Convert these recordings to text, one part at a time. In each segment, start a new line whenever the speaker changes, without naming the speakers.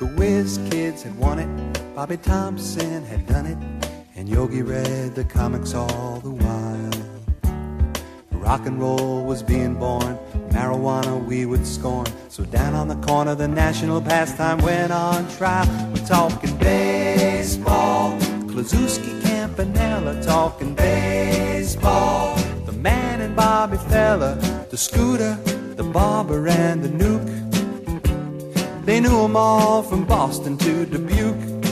The Whiz Kids had won it, Bobby Thomson had done it, and Yogi read the comics all the while. Rock and roll was being born, marijuana we would scorn. So down on the corner, the national pastime went on trial. We're talking baseball, Kluszewski, Campanella, talking baseball. The man and Bobby Feller, the scooter, the barber, and the Newk. They knew 'em all from Boston to Dubuque,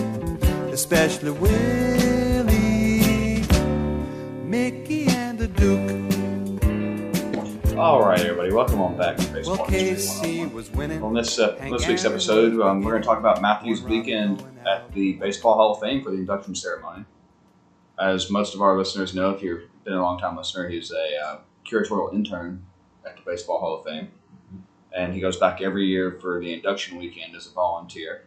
especially Willie, Mickey, and the Duke.
All right, everybody, welcome on back to Baseball
Well,
101.
was winning.
On this uh, this week's episode, um, we're going to talk about Matthews' weekend at the Baseball Hall of Fame for the induction ceremony. As most of our listeners know, if you've been a long time listener, he's a uh, curatorial intern at the Baseball Hall of Fame, and he goes back every year for the induction weekend as a volunteer.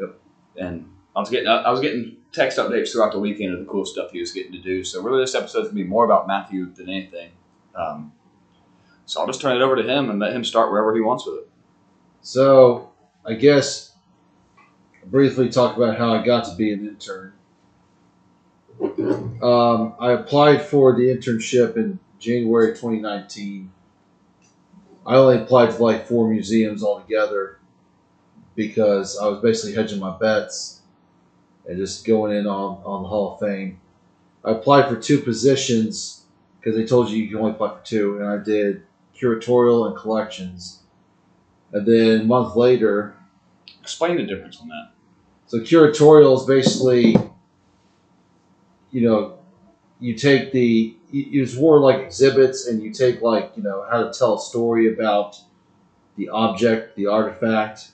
Yep.
And I was getting I was getting text updates throughout the weekend of the cool stuff he was getting to do. So really, this episode's going to be more about Matthew than anything. Um, so I'll just turn it over to him and let him start wherever he wants with it.
So, I guess briefly talk about how I got to be an intern. Um, I applied for the internship in January 2019. I only applied for like four museums altogether because I was basically hedging my bets and just going in on, on the Hall of Fame. I applied for two positions because they told you you can only apply for two, and I did curatorial and collections. And then a month later,
Explain the difference on that.
so curatorial is basically, you know, you take the you use more like exhibits, and you take like you know how to tell a story about the object, the artifact,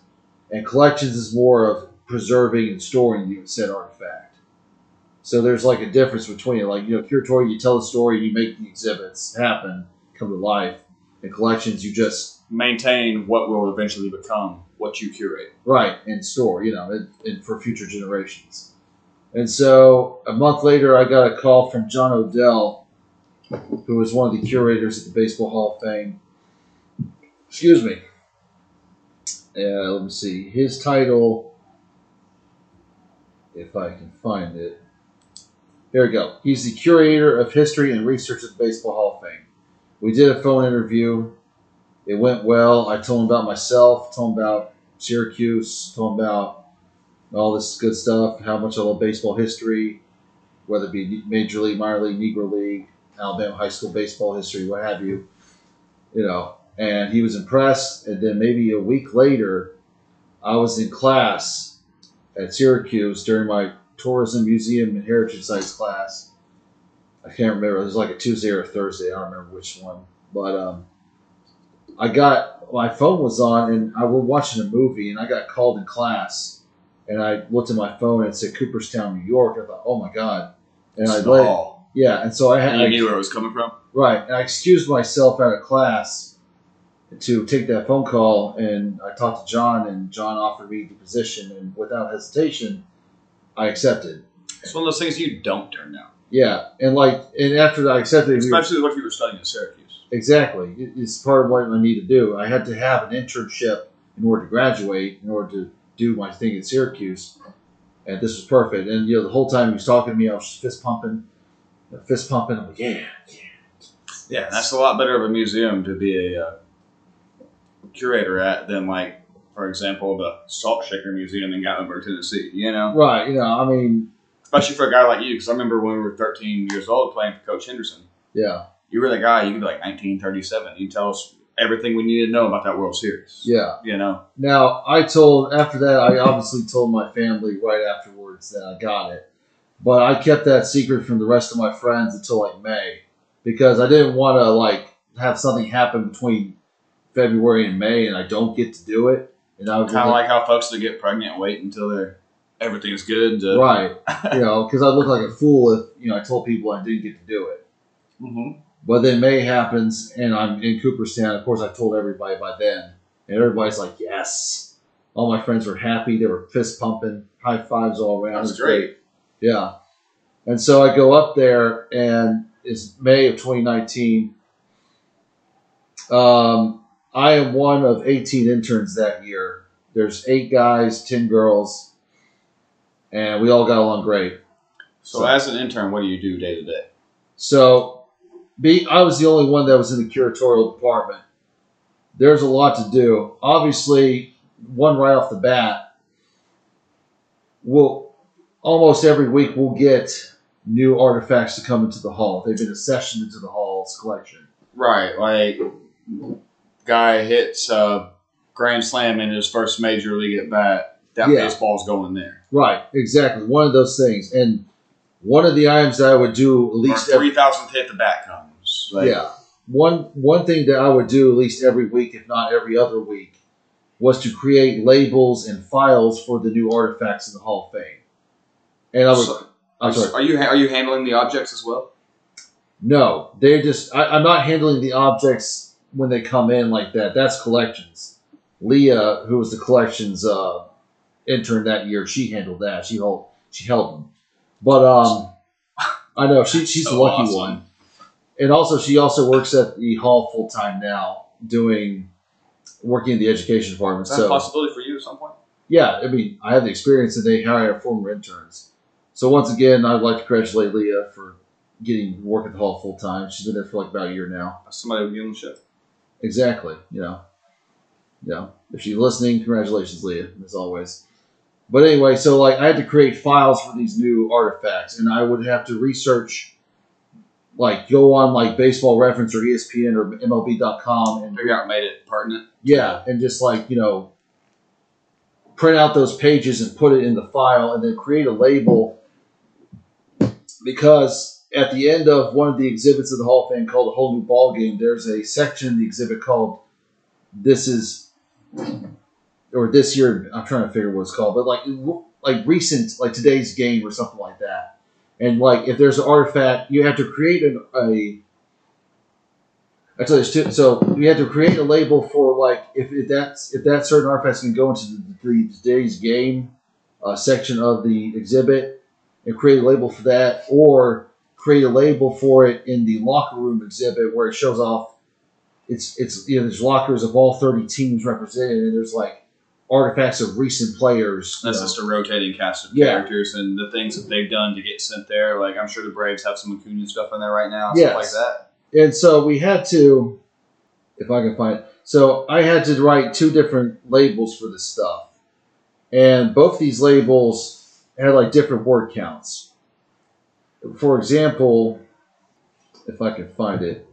and collections is more of preserving and storing the said artifact. So there's like a difference between it. Like you know, curatorial, you tell a story, and you make the exhibits happen, come to life. And collections, you just
Maintain what will eventually become what you curate.
right and store you know and, and for future generations and so a month later i got a call from john odell who was one of the curators at the baseball hall of fame. Excuse me. Uh, let me see. His title if i can find it. Here we go. He's the curator of history and research at the baseball hall of fame. We did a phone interview. It went well. I told him about myself told him about Syracuse, talking about all this good stuff, how much I love baseball history, whether it be Major League, Minor League, Negro League, Alabama high school baseball history, what have you. You know, and he was impressed. And then maybe a week later, I was in class at Syracuse during my tourism, museum, and heritage sites class. I can't remember. It was like a Tuesday or a Thursday. I don't remember which one. But um, I got my phone was on and I were watching a movie and I got called in class and I looked at my phone and it said Cooperstown, New York. I thought, oh my god, and I let
Small.
Yeah, and so I had
you
I-
knew where it was coming from?
right, and I excused myself out of class to take that phone call and I talked to John and John offered me the position and without hesitation, I accepted.
It's one of those things you don't turn down.
Yeah, and like and after I accepted, we were-
Especially what you were studying at Syracuse.
Exactly. It's part of what I need to do. I had to have an internship in order to graduate, in order to do my thing at Syracuse. And this was perfect. And you know, the whole time he was talking to me, I was just fist pumping, fist pumping. I'm like, yeah, yeah.
Yeah, that's a lot better of a museum to be a uh, curator at than, like, for example, the Salt Shaker Museum in Gatlinburg, Tennessee. You know?
Right. You know, I mean,
Especially for a guy like you, because I remember when we were 13 years old playing for Coach Henderson.
yeah,
You were the guy, you could be like 1937. You tell us everything we needed to know about that World Series.
yeah.
You know?
Now, I told, after that, I obviously told my family right afterwards that I got it. But I kept that secret from the rest of my friends until like May because I didn't want to like have something happen between February and May and I don't get to do it. And I
Kind of like how folks that get pregnant wait until they're everything's good. To,
right, you know, because I look like a fool if you know I told people I didn't get to do it.
Mhm.
But then May happens and I'm in Cooperstown. Of course, I told everybody by then, and everybody's like, "Yes!" All my friends were happy. They were fist pumping, high fives all around.
That's great.
Yeah. And so I go up there, and it's May of 2019. Um, I am one of 18 interns that year There's eight guys, ten girls, and we all got along great.
So,
So-
as an intern, what do you do day to day?
So, be I was the only one that was in the curatorial department. There's a lot to do. Obviously, one right off the bat, we'll almost every week we'll get new artifacts to come into the hall. They've been accessioned into the hall's collection.
Right, like guy hits a grand slam in his first major league at bat. That
Yeah.
baseball's going there.
Right, exactly. One of those things. And one of the items that I would do at least every,
three thousandth hit the bat comes. Like,
yeah. One one thing that I would do at least every week, if not every other week, was to create labels and files for the new artifacts in the Hall of Fame. And I would,
So,
I'm sorry,
are you are you handling the objects as well?
no, they just I, I'm not handling the objects when they come in like that. That's collections. Leah, who was the collections uh, intern that year, she handled that. She held she held them. But um, I know she she's the lucky
awesome.
one. And also, she also works at the hall full time now, doing working in the education department.
Is that a
So
possibility for you at some point?
yeah, I mean, I have the experience, and they hire former interns. So once again, I'd like to congratulate Leah for getting work at the hall full time. She's been there for like about a year now.
Somebody with you ship.
Exactly. You know. Yeah. If she's listening, congratulations, Leah, as always. But anyway, so like I had to create files for these new artifacts, and I would have to research, like go on like Baseball Reference or ESPN or MLB.com and
Figure out made it pertinent.
yeah, and just like you know, print out those pages and put it in the file, and then create a label. Because at the end of one of the exhibits of the Hall of Fame called "A Whole New Ball Game," there's a section in the exhibit called "This is," or this year. I'm trying to figure what it's called, but like like recent, like today's game or something like that. And like if there's an artifact, you have to create an, a Actually. So we had to create a label for like if, if that's if that certain artifacts can go into the, the today's game uh, section of the exhibit and create a label for that, or create a label for it in the locker room exhibit where it shows off. It's it's you know there's lockers of all thirty teams represented, and there's like artifacts of recent players.
That's
know.
just a rotating cast of
Yeah.
characters and the things that they've done to get sent there. Like I'm sure the Braves have some Acuna stuff in there right now,
Yes.
stuff like that.
And so we had to, if I can find it. So I had to write two different labels for this stuff. And both these labels had like different word counts. For example, if I can find it,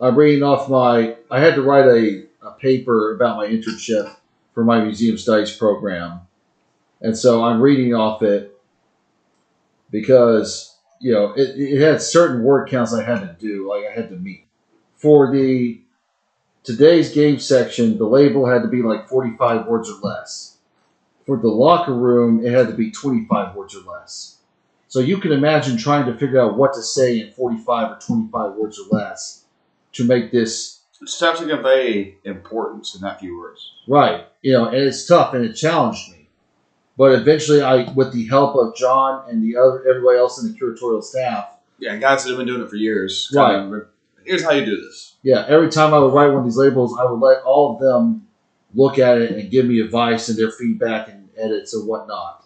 I'm reading off my, I had to write a, a paper about my internship for my museum studies program. And so I'm reading off it because you know, it, it had certain word counts I had to do, like I had to meet. For the today's game section, the label had to be like 45 words or less. For the locker room, it had to be 25 words or less. So you can imagine trying to figure out what to say in 45 or 25 words or less to make this
It's tough to convey importance in that few words.
Right. You know, and it's tough and it challenged me. But eventually I with the help of John and the other everybody else in the curatorial staff,
Yeah, guys that have been doing it for years.
Right.
of- here's how you do this.
yeah, every time I would write one of these labels, I would let all of them look at it and give me advice and their feedback and edits and whatnot.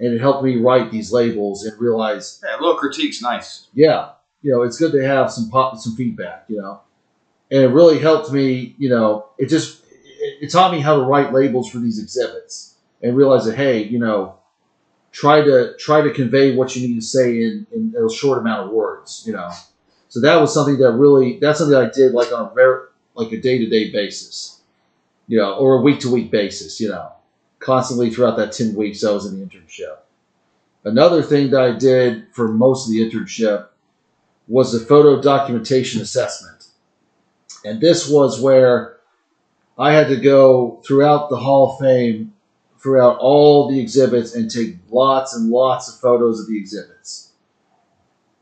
And it helped me write these labels and realize,
Yeah, a little critique's nice.
yeah, you know, it's good to have some pop, some feedback, you know. And it really helped me, you know, it just it, it taught me how to write labels for these exhibits and realize that hey, you know, try to try to convey what you need to say in, in a short amount of words, you know. So that was something that really that's something I did like on a very like a day to day basis, you know, or a week to week basis, you know, constantly throughout that ten weeks I was in the internship. Another thing that I did for most of the internship was the photo documentation assessment. And this was where I had to go throughout the Hall of Fame, throughout all the exhibits, and take lots and lots of photos of the exhibits.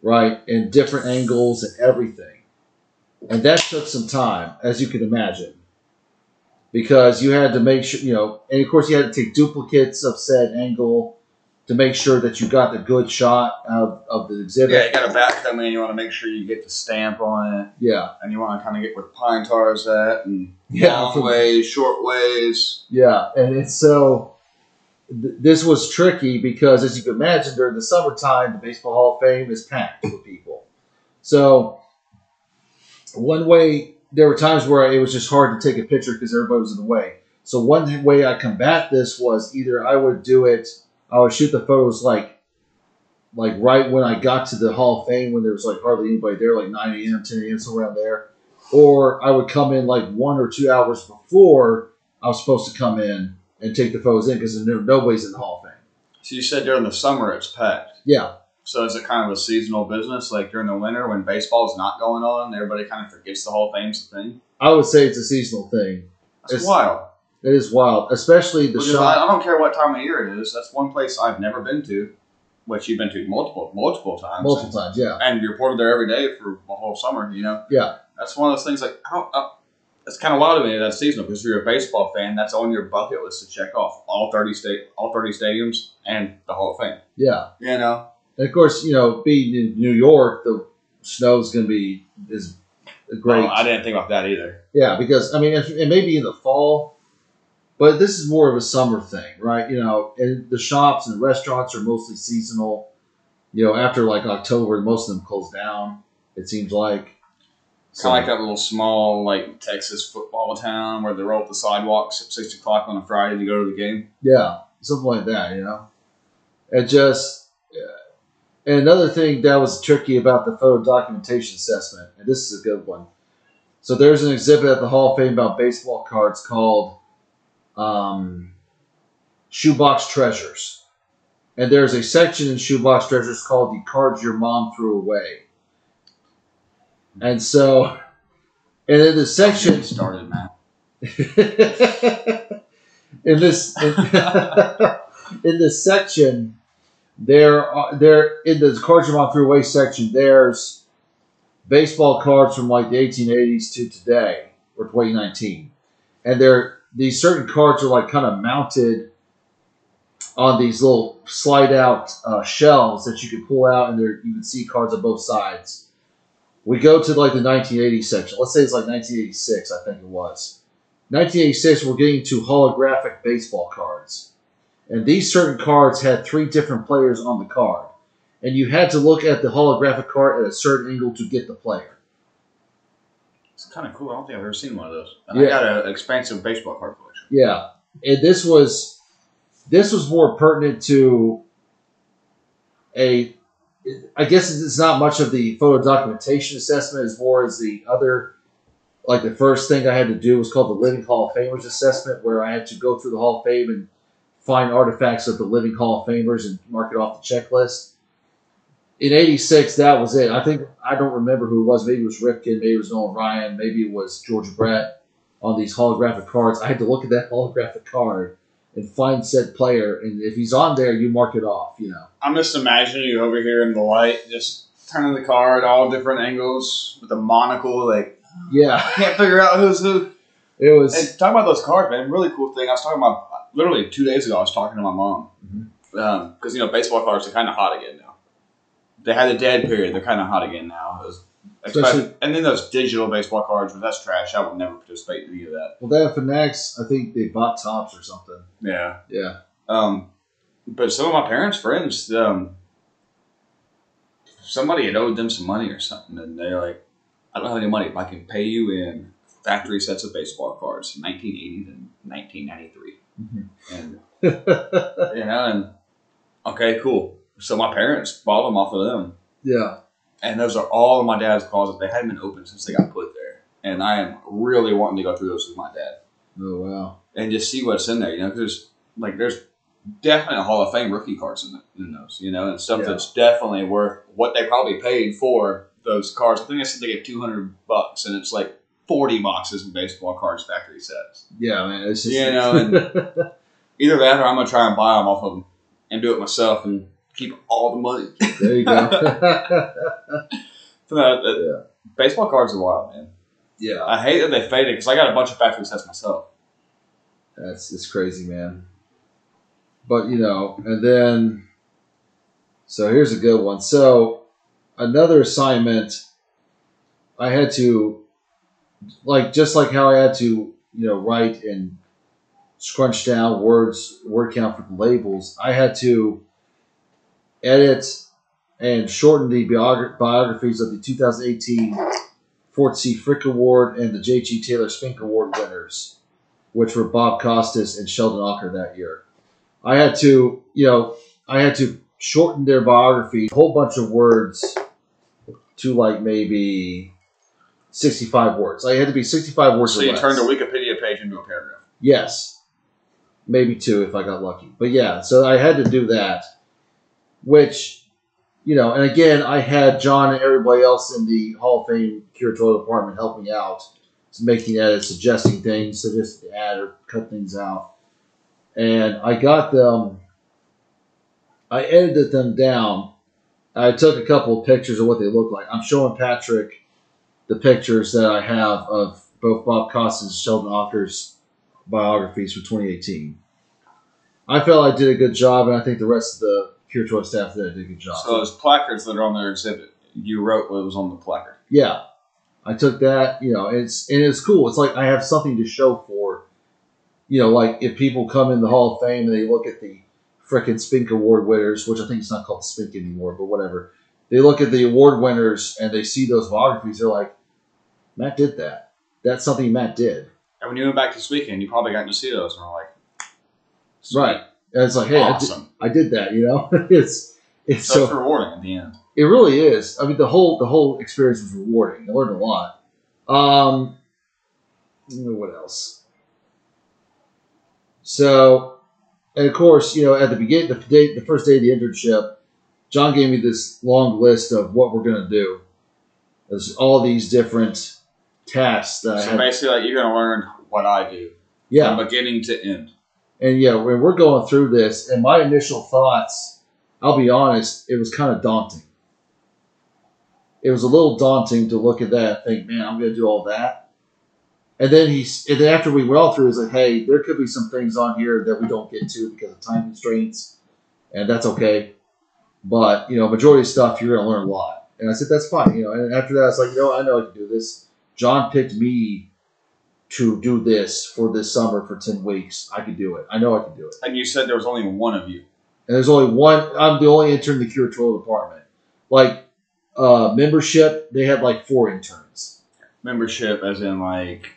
Right? In different angles and everything. And that took some time, as you can imagine. Because you had to make sure, you know, and of course you had to take duplicates of said angle to make sure that you got the good shot out of the exhibit.
Yeah, you got a bat come in. You want to make sure you get the stamp on it,
Yeah,
and you want to kind of get where the pine tar is at, and
Yeah,
long
from-
ways, short ways.
yeah, and it's so. th- This was tricky because, as you can imagine, during the summertime, the Baseball Hall of Fame is packed with people. So, one way there were times where it was just hard to take a picture because everybody was in the way. So one way I combat this was either I would do it, I would shoot the photos like, like right when I got to the Hall of Fame when there was like hardly anybody there, like nine a.m., ten a.m., somewhere around there, or I would come in like one or two hours before I was supposed to come in and take the photos in because nobody's in the Hall of Fame.
So you said during the summer it's packed.
Yeah,
So is it kind of a seasonal business, like during the winter when baseball's not going on, everybody kind of forgets the Hall of Fame's a thing?
I would say it's a seasonal thing.
That's
It's-
wild.
It is wild, especially the shot.
I, I don't care what time of year it is. That's one place I've never been to, which you've been to multiple, multiple times.
multiple times. Yeah,
and you're reported there every day for the whole summer. You know.
Yeah.
That's one of those things. Like, I don't. Uh, it's kind of wild to me that's seasonal because you're a baseball fan. That's on your bucket list to check off all thirty state, all thirty stadiums, and the Hall of Fame.
yeah.
You know.
And of course, you know, being in New York, the snow's going to be is great.
Oh, I didn't think about that either.
yeah, because I mean, if, it may be in the fall, but this is more of a summer thing, right? You know, and the shops and restaurants are mostly seasonal. You know, after like October, most of them close down. It seems like. So-
Kind of like that little small, like Texas football town where they roll up the sidewalks at six o'clock on a Friday to go to the game.
Yeah, something like that, you know. It just uh, and another thing that was tricky about the photo documentation assessment, and this is a good one. So there's an exhibit at the Hall of Fame about baseball cards called um, Shoebox Treasures, and there's a section in Shoebox Treasures called "The Cards Your Mom Threw Away," and so, and in the section
started, man.
in this in, in this section there are there in the mom threw section there's baseball cards from like the 1880s to today or 2019 and there these certain cards are like kind of mounted on these little slide out uh, shelves that you can pull out and there you can see cards on both sides. We go to like the 1980 section. Let's say it's like 1986 i think it was. 1986, we're getting to holographic baseball cards. And these certain cards had three different players on the card. And you had to look at the holographic card at a certain angle to get the player.
It's kind of cool. I don't think I've ever seen one of those. And
Yeah.
I got an expansive baseball card collection.
Yeah. And this was this was more pertinent to a I guess it's not much of the photo documentation assessment as more as the other like the first thing I had to do was called the Living Hall of Famers assessment, where I had to go through the Hall of Fame and find artifacts of the Living Hall of Famers and mark it off the checklist. In '86, that was it. I think I don't remember who it was. Maybe it was Ripken, maybe it was Nolan Ryan, maybe it was George Brett on these holographic cards. I had to look at that holographic card and find said player, and if he's on there, you mark it off. You know.
I'm just imagining you over here in the light, just turning the card all different angles with a monocle. Like,
Yeah,
I can't figure out who's who.
it was.
Hey, talking about those cards, man. Really cool thing. I was talking about literally two days ago. I was talking to my mom because you know baseball cards are kind of hot again now. They had a dead period. They're kind of hot again now. Those-
Especially-
especially, and then those digital baseball cards, but that's trash. I would never participate in any of that.
well, that Fanatics, I think they bought Topps or something.
Yeah.
Yeah.
Um, but some of my parents' friends, um, somebody had owed them some money or something, and they're like, "I don't have any money, but I can pay you in factory sets of baseball cards, 1980 to 1993."
Mhm.
And you know, and okay, cool. So my parents bought them off of them,
yeah.
and those are all in my dad's closet. They hadn't been opened since they got put there, and I am really wanting to go through those with my dad
Oh wow.
and just see what's in there. You know, because like there's definitely a Hall of Fame rookie cards in, the, in those. You know, and stuff
Yeah.
that's definitely worth what they probably paid for those cards. I think I said they get two hundred bucks, and it's like forty boxes of baseball cards factory sets.
Yeah, man. It's just
You know, Either that, or I'm gonna try and buy them off of them and do it myself and keep all the money.
there you go.
So that, that- Baseball cards are wild, man.
yeah,
I hate that they faded because I got a bunch of factory sets myself.
that's it's crazy, man. But you know, and then So here's a good one. So another assignment, I had to, like, just like how I had to, you know, write and scrunch down words, word count for the labels, I had to edit and shorten the biogra- biographies of the 2018 Ford C. Frick Award and the J.G. Taylor Spink Award winners, which were Bob Costas and Sheldon Ocker that year. I had to, you know, I had to shorten their biography, a whole bunch of words to like maybe 65 words. I had to be 65 words
So
or
you
less.
turned a Wikipedia page into a paragraph.
Yes. Maybe two if I got lucky. But yeah, so I had to do that, which, you know, and again, I had John and everybody else in the Hall of Fame curatorial department helping out, making edits, suggesting things, suggesting to add or cut things out. And I got them, I edited them down. I took a couple of pictures of what they look like. I'm showing Patrick the pictures that I have of both Bob Costas and Sheldon Ocker's biographies for 2018. I felt I did a good job, and I think the rest of the curatorial staff did a good job.
So those placards that are on their exhibit, you wrote what was on the placard.
yeah, I took that. You know, it's and it's cool. It's like I have something to show for. You know, like if people come in the Hall of Fame and they look at the frickin' Spink Award winners, which I think it's not called Spink anymore, but whatever. They look at the award winners and they see those biographies. They're like, Matt did that. That's something Matt did.
And when you went back this weekend, you probably got to see those, and were like, sweet,
Right. And it's like, hey, I, did. I did that. You know, it's it's
So,
so
rewarding at the end.
It really is. I mean, the whole the whole experience was rewarding. I learned a lot. Um, what else? So, and of course, you know, at the beginning, the day, the first day of the internship, John gave me this long list of what we're going to do. There's all these different tasks that I
So
had.
basically, like you're gonna learn what I do
Yeah,
from beginning to end.
and yeah, when we're going through this, and my initial thoughts, I'll be honest, it was kind of daunting. It was a little daunting to look at that and think, man, I'm going to do all that. And then he's, and then after we went all through, he's like, hey, there could be some things on here that we don't get to because of time constraints, and that's okay. But you know, majority of stuff you're going to learn a lot. And I said, that's fine. You know, and after that, I was like, you know, I know I can do this. John picked me to do this for this summer for 10 weeks. I could do it. I know I can do it.
And you said there was only one of you.
And there's only one, I'm the only intern in the curatorial department. Like, uh, membership, they had like four interns.
Membership, as in like,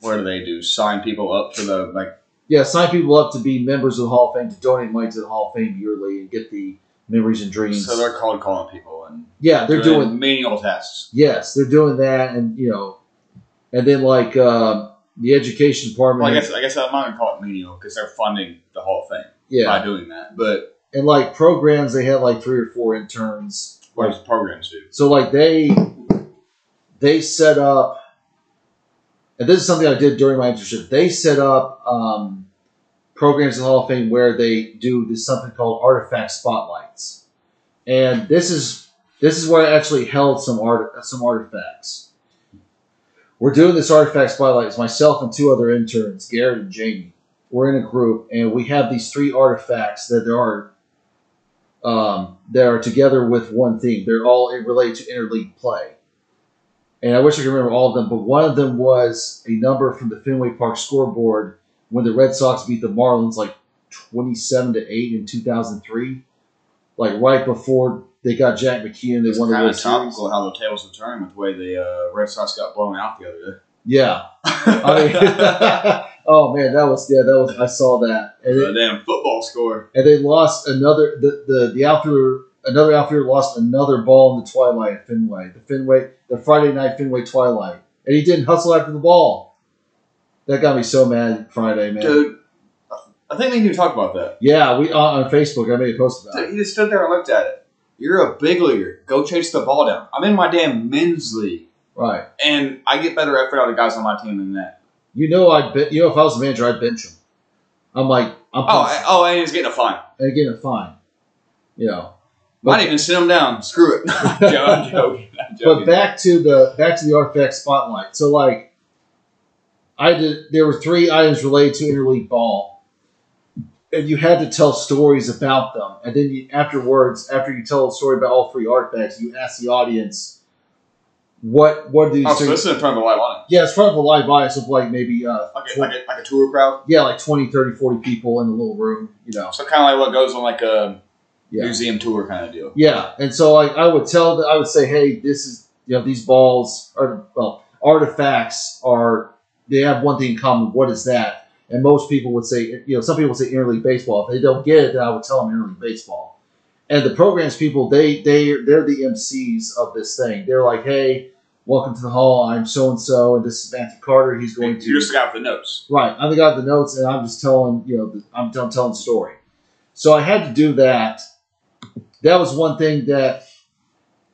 what do they do? Sign people up for the like.
Yeah, sign people up to be members of the Hall of Fame, to donate money to the Hall of Fame yearly and get the memories and dreams.
So they're cold calling people and
yeah, they're doing,
manual tasks.
yes, they're doing that. And, you know, and then like, um, the education department.
Well, I guess I guess I'm not gonna call it menial because they're funding the Hall of Fame
yeah.
by doing that. But
And like programs, they had like three or four interns.
what does programs do?
So like they they set up, and this is something I did during my internship. They set up um, programs in the Hall of Fame where they do this something called artifact spotlights, and this is this is where I actually held some art some artifacts. We're doing this artifact spotlight. It's myself and two other interns, Garrett and Jamie. We're in a group, and we have these three artifacts that there are um, that are together with one theme. They're all related to interleague play. And I wish I could remember all of them, but one of them was a number from the Fenway Park scoreboard when the Red Sox beat the Marlins like 27 to 8 in 2003. Like right before they got Jack McKeon, they
It's
won the
kind
World
of
Series.
how the tables have turned with the way the uh, Red Sox got blown out the other
Yeah.
day.
I mean, oh man, that was, yeah, that was, I saw that. And,
the
it,
damn football score.
and they lost another, the, the, the outfielder, another outfielder lost another ball in the twilight at Fenway, the Fenway, the Friday night Fenway twilight. And he didn't hustle after the ball. That got me so mad Friday, man.
Dude, I think we need to talk about that.
Yeah, we on, on Facebook. I made a post about it.
he just stood there and looked at it. You're a big leaguer. Go chase the ball down. I'm in my damn men's league,
Right.
and I get better effort out of guys on my team than that.
You know, I'd bet. You know, if I was the manager, I'd bench him. I'm like, I'm.
Oh, I- oh, and he's getting a fine.
and getting a fine. You know.
But, Might even sit him down. Screw it. I'm joking. I'm joking.
But back to the back to the artifact spotlight. So like, I did. There were three items related to interleague ball, and you had to tell stories about them, and then you, afterwards, after you tell a story about all three artifacts, you ask the audience what what do these
Oh, so this is in front of a live audience.
yeah, it's in front of a live audience of like maybe uh,
Like a, like, a, like a tour crowd.
yeah, like 20, 30, 40 people in a little room, you know.
So kind of like what goes on like a
Yeah.
museum tour kind of deal.
Yeah, and so like I would tell that I would say, hey, this is you know these balls are well artifacts are they have one thing in common. What is that? And most people would say, you know, some people would say interleague baseball. If they don't get it, then I would tell them interleague baseball. And the programs people, they they they're the MCs of this thing. They're like, hey, welcome to the hall. I'm so and so, and this is Matthew Carter. He's going to
You're just the guy with the notes.
Right. I'm the guy with the notes, and I'm just telling, you know, I'm, I'm telling the story. So I had to do that. That was one thing that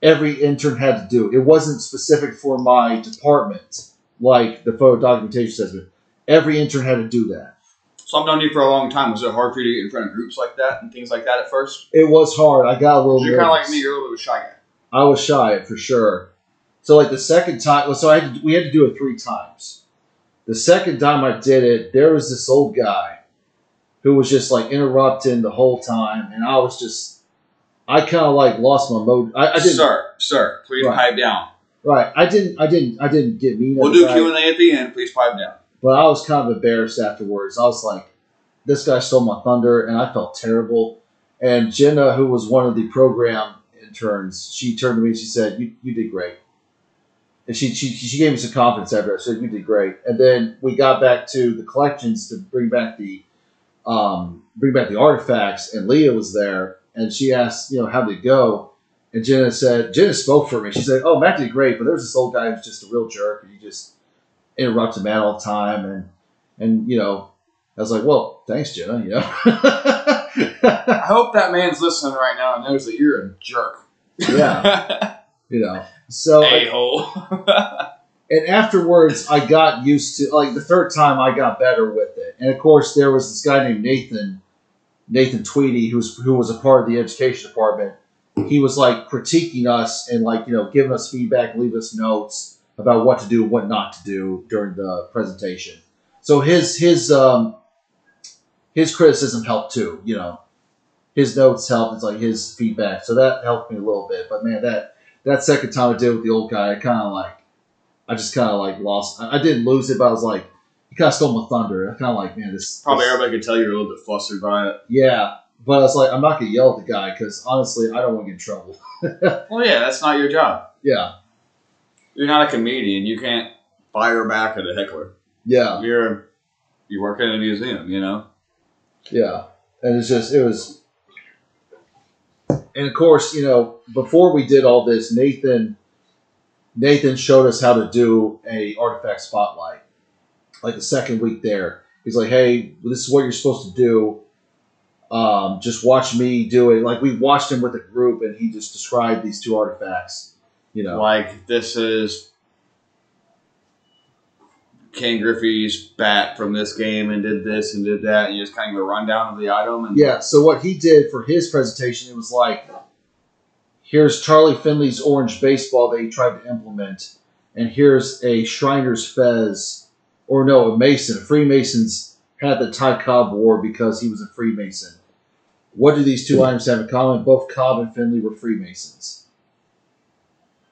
every intern had to do. It wasn't specific for my department, like the photo documentation assessment. Every intern had to do that.
So I've known you for a long time. Was it hard for you to get in front of groups like that and things like that at first?
It was hard. I got a little.
You're kind of like me. You're a little bit of a shy guy.
I was shy for sure. So like the second time, so I had to, we had to do it three times. The second time I did it, there was this old guy who was just like interrupting the whole time, and I was just, I kind of like lost my mode. I, I didn't.
Sir, sir, please
Right.
pipe down.
Right. I didn't. I didn't. I didn't get mean. at
We'll do Q and A at the end. Please pipe down.
But I was kind of embarrassed afterwards. I was like, this guy stole my thunder, and I felt terrible. And Jenna, who was one of the program interns, she turned to me and she said, "You you did great." And she, she, she gave me some confidence after. I said, "You did great." And then we got back to the collections to bring back the um, bring back the artifacts, and Leah was there, and she asked, you know, how did it go? And Jenna said, Jenna spoke for me. She said, "Oh, Matt did great, but there was this old guy who's just a real jerk, and he just interrupted Matt all the time." And and you know, I was like, "Well, thanks, Jenna." You know,
I hope that man's listening right now and knows that you're a jerk.
yeah, you know. So
a hole.
and afterwards I got used to like the third time I got better with it. And of course there was this guy named Nathan Nathan Tweedy who's who was a part of the education department. He was like critiquing us and like, you know, giving us feedback, leaving us notes about what to do, and what not to do during the presentation. So his his um his criticism helped too, you know. His notes helped, it's like his feedback. So that helped me a little bit. But man, that that second time I did with the old guy, I kind of like, I just kind of like lost. I, I didn't lose it, but I was like, he kind of stole my thunder. I kind of like, man, this
Probably
this-
everybody could tell you're a little bit flustered by it.
yeah. But I was like, I'm not gonna yell at the guy because honestly, I don't want to get in trouble.
Well, yeah, that's not your job.
Yeah,
You're not a comedian. You can't fire back at a heckler.
yeah,
You're you work in a museum, you know.
yeah. And it's just, it was, and of course, you know, before we did all this, Nathan, Nathan showed us how to do a artifact spotlight. Like the second week there, he's like, "Hey, this is what you're supposed to do." Um, just watch me do it. Like we watched him with a group, and he just described these two artifacts. You know,
Like this is Ken Griffey's bat from this game and did this and did that, and you just kind of give a rundown of the item. And
yeah. So what he did for his presentation, it was like, here's Charlie Finley's orange baseball that he tried to implement, and here's a Shriner's Fez, or no, a Mason, Freemason's had the Ty Cobb wore because he was a Freemason. What do these two items have in common? Both Cobb and Finley were Freemasons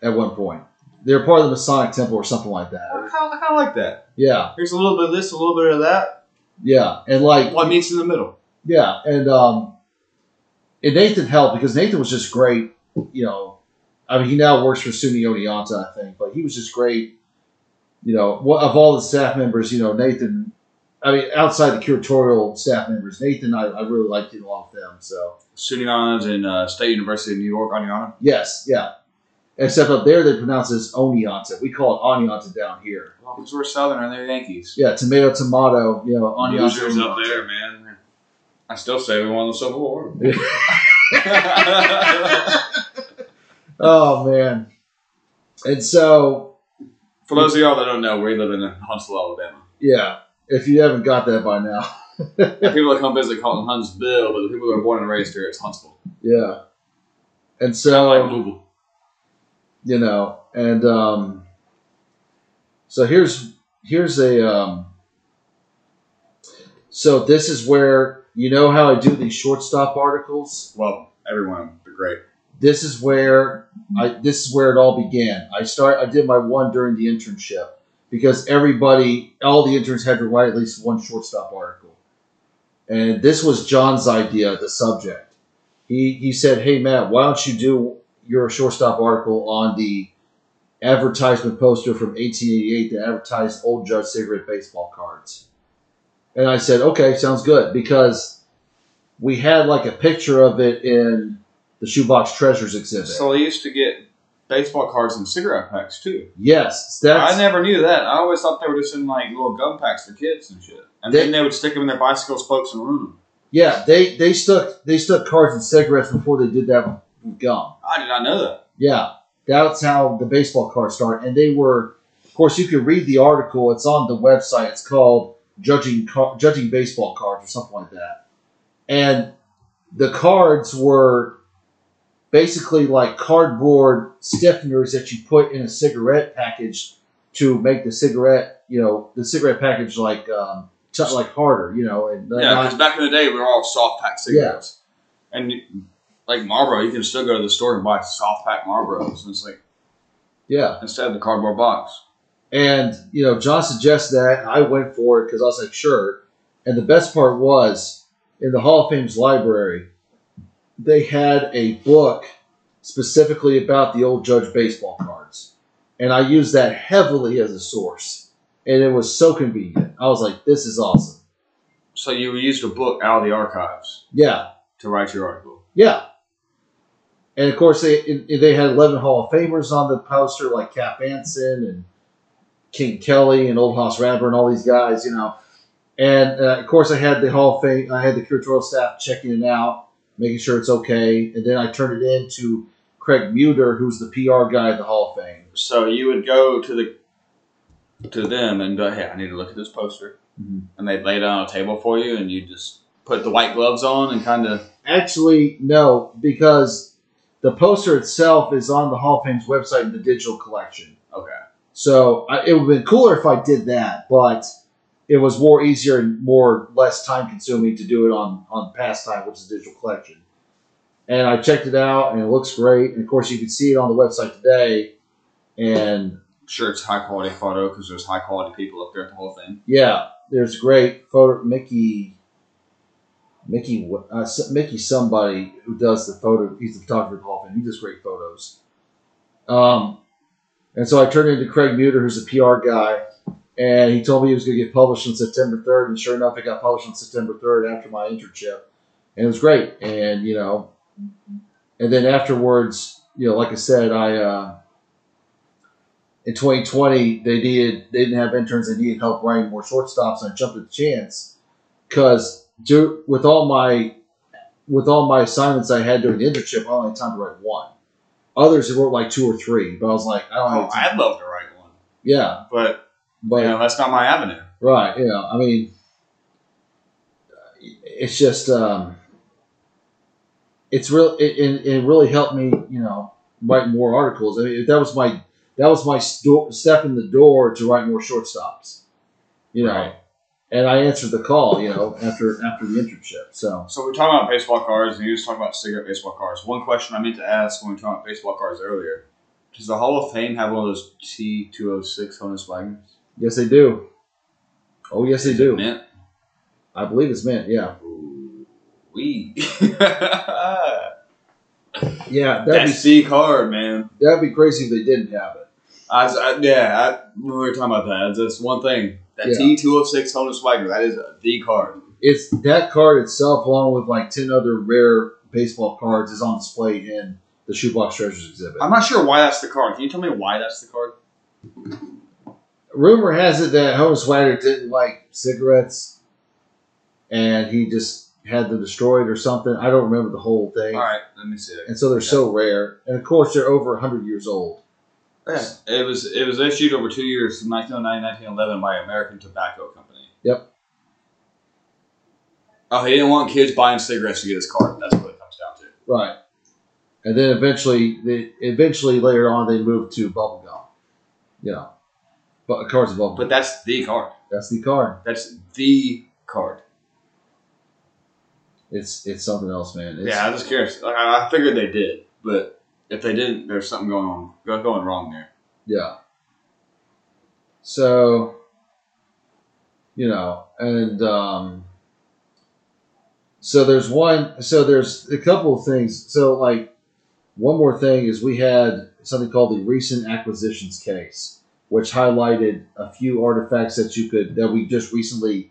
at one point. They're part of the Masonic Temple or something like that.
kind of, I kind of like that.
Yeah,
Here's a little bit of this, a little bit of that.
yeah, and like
What meets in the middle?
Yeah, and um, and Nathan helped because Nathan was just great. You know, I mean, he now works for SUNY Oneonta, I think, but he was just great. You know, of all the staff members, you know, Nathan. I mean, outside the curatorial staff members, Nathan, I, I really liked getting along with them. So
SUNY Oneonta's and uh, State University of New York, Oneonta.
yes, yeah. Except up there, they pronounce it as Oneonta. We call it Oneonta down here.
Well, because we're Southern and they're Yankees.
Yeah, tomato, tomato. You know, Oneonta.
Losers up there, man. I still say we won the Civil War.
Oh man. And so
For those of y'all that don't know, we live in Huntsville, Alabama.
Yeah, if you haven't got that by now.
People that come visit call it Huntsville, but the people that are born and raised here, it's Huntsville.
Yeah. And so,
of like Louisville.
You know, and um, so here's here's a um, so this is where you know how I do these shortstop articles?
Well, everyone, they're great.
This is where I this is where it all began. I start I did my one during the internship because everybody all the interns had to write at least one shortstop article. And this was John's idea, the subject. He he said, Hey Matt, why don't you do your shortstop article on the advertisement poster from 1888 that advertised Old Judge cigarette baseball cards? And I said, okay, sounds good because we had like a picture of it in the Shoebox Treasures exhibit.
So they used to get baseball cards and cigarette packs too.
yes, that's
I never knew that. I always thought they were just in like little gum packs for kids and shit. And
They-
then they would stick them in their bicycle spokes and ruin them.
yeah. They they stuck they stuck cards and cigarettes before they did that gum.
I did not know that.
Yeah, that's how the baseball cards start, and they were. Of course, you can read the article. It's on the website. It's called "Judging Car- Judging Baseball Cards" or something like that. And the cards were basically like cardboard stiffeners that you put in a cigarette package to make the cigarette, you know, the cigarette package like um, like harder, you know, and
Yeah, because back in the day we were all soft pack cigarettes. And you- like Marlboro, you can still go to the store and buy soft pack Marlboros. And it's like
yeah.
instead of the cardboard box.
And you know, John suggested that. I went for it because I was like, sure. And the best part was in the Hall of Fame's library, they had a book specifically about the old Judge baseball cards, and I used that heavily as a source. And it was so convenient. I was like, this is awesome.
So you used a book out of the archives
Yeah,
to write your article.
yeah. And of course, they they had eleven Hall of Famers on the poster, like Cap Anson and King Kelly and Old Hoss Radbourn and all these guys, you know. And uh, of course, I had the Hall of Fame. I had the curatorial staff checking it out, making sure it's okay, and then I turned it in to Craig Muder, who's the PR guy at the Hall of Fame.
So you would go to the to them and go, hey, I need to look at this poster.
Mhm.
And they'd lay it on a table for you and you just put the white gloves on and kind of
Actually, no, because the poster itself is on the Hall of Fame's website in the digital collection.
okay.
So I, it would have been cooler if I did that, but it was more easier and more less time consuming to do it on on Pastime, which is a digital collection. And I checked it out, and it looks great. And of course, you can see it on the website today. And
Sure, it's high quality photo because there's high quality people up there at the whole thing.
yeah, there's great photo. Mickey, Mickey, uh, Mickey, somebody who does the photo. He's the photographer at Hall of Fame. He does great photos. Um, and so I turned into Craig Muder, who's a PR guy, and he told me he was going to get published on September 3rd. And sure enough, it got published on September 3rd after my internship, and it was great. And you know, and then afterwards, you know, like I said, I. Uh, in 2020 they needed they didn't have interns they needed help writing more shortstops and I jumped at the chance because with all my with all my assignments I had during the internship I only had time to write one others I wrote like two or three but I was like I don't
Oh,
have time.
I'd love to write one,
yeah
but
but
you know that's not my avenue.
right you know I mean it's just um it's real it, it, it really helped me you know write more articles I mean that was my that was my sto- step in the door to write more shortstops you know
Right.
And I answered the call you know after after the internship so
So we're talking about baseball cards, and you just talking about cigarette baseball cards. One question I meant to ask when we were talking about baseball cards earlier: Does the Hall of Fame have one of those T two hundred six Honus Wagners?
yes they do oh yes they do
Mint.
I believe it's meant yeah
We wee.
yeah that'd
That's the card, man.
that'd be crazy if they didn't have it
I, was- I yeah, I, when we were talking about that, it's just one thing. That
Yeah.
T two hundred six Honus Wagner, that is the card.
it's that card itself, along with like ten other rare baseball cards, is on display in the Shoebox Treasures exhibit.
I'm not sure why that's the card. Can you tell me why that's the card?
Rumor has it that Honus Wagner didn't like cigarettes, and he just had them destroyed or something. I don't remember the whole thing.
All right, let me see.
And so they're so rare, and of course they're over hundred years old.
Yeah, it was it was issued over two years, from 1909 1911, by American Tobacco Company.
Yep.
Oh, he didn't want kids buying cigarettes to get his card. That's what it comes down to.
Right. And then eventually, they eventually later on they moved to bubblegum. You know, but cards of bubblegum.
But that's the card.
That's the card.
That's the card.
It's it's something else, man. It's,
yeah, I'm just curious. I figured they did, but if they didn't, there's something going on, going wrong there.
Yeah. So, you know, and um, so there's one. So there's a couple of things. So like, one more thing is we had something called the recent acquisitions case, which highlighted a few artifacts that you could that we just recently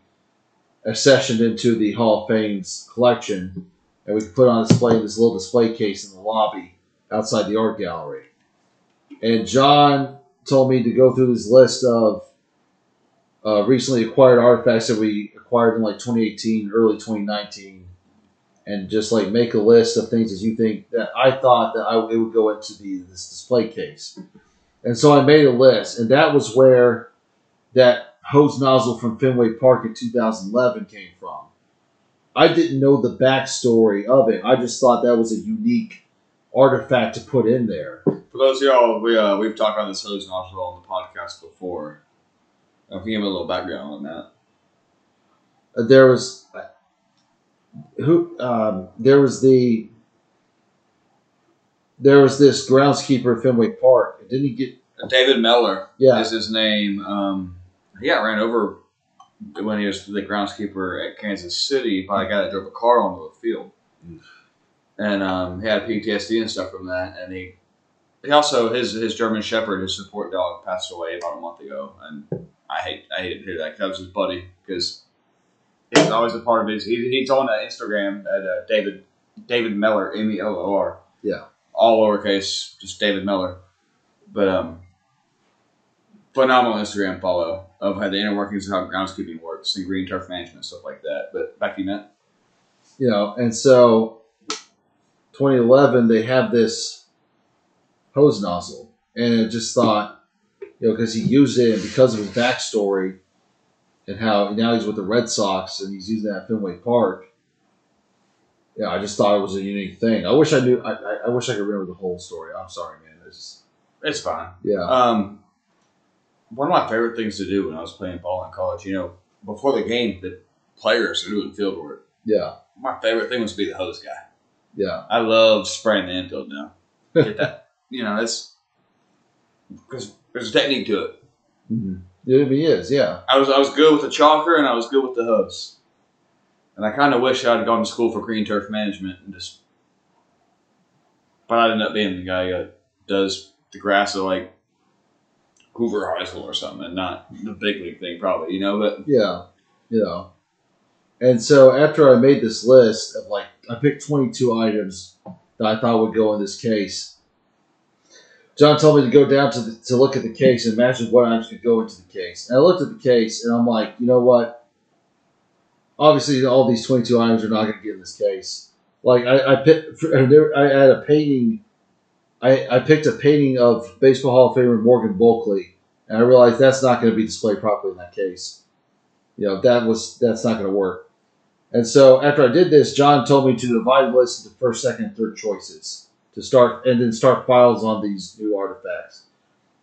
accessioned into the Hall of Fame's collection, and we could put on display in this little display case in the lobby outside the art gallery. And John told me to go through this list of uh, recently acquired artifacts that we acquired in like 2018, early 2019, and just like make a list of things that you think that I thought that I, it would go into the this display case. And so I made a list, and that was where that hose nozzle from Fenway Park in 2011 came from. I didn't know the backstory of it. I just thought that was a unique artifact to put in there.
For those of y'all, we uh, we've talked about this hose nozzle on the podcast before. Uh, If you give a little background on that,
Uh, there was who um, there was the there was this groundskeeper at Fenway Park. Didn't he get
David Mellor
yeah
is his name. Um, he got ran over when he was the groundskeeper at Kansas City by a guy that drove a car onto the field, and um, he had PTSD and stuff from that. And he he also his his German Shepherd, his support dog, passed away about a month ago, and I hate I hated to hear that. that was his buddy because he was always a part of his. He, he's on Instagram at uh, David David Mellor M E L O R.
Yeah.
All lowercase, just David Mellor. But um, phenomenal Instagram follow of how the inner workings of how groundskeeping works and green turf management stuff like that. But back to you, Matt.
you know, and so 2011 they have this hose nozzle, and I just thought, you know, because he used it and because of his backstory and how now he's with the Red Sox and he's using that at Fenway Park. Yeah, I just thought it was a unique thing. I wish I knew. I, I, I wish I could remember the whole story. I'm sorry, man. It's just,
It's fine.
yeah,
Um, one of my favorite things to do when I was playing ball in college, you know, before the game, the players are doing field work.
yeah,
My favorite thing was to be the hose guy.
Yeah,
I love spraying the infield now. Get that, you know, it's because there's a technique to it.
mm-hmm. it is. Yeah,
I was I was good with the chalker and I was good with the hose, and I kind of wish I'd gone to school for green turf management and just. But I ended up being the guy that does the grass of like Hoover High School or something, and not the big league thing, probably. You know, but
Yeah, you know. And so after I made this list of like, I picked 22 items that I thought would go in this case. John told me to go down to the, to look at the case and imagine what items could go into the case. And I looked at the case and I'm like, you know what? Obviously, all these 22 items are not going to get in this case. Like I, I picked, I had a painting. I, I picked a painting of Baseball Hall of Famer Morgan Bulkeley, and I realized that's not going to be displayed properly in that case you know that was that's not going to work. And so after I did this, John told me to divide the list into first, second, third choices to start, and then start files on these new artifacts.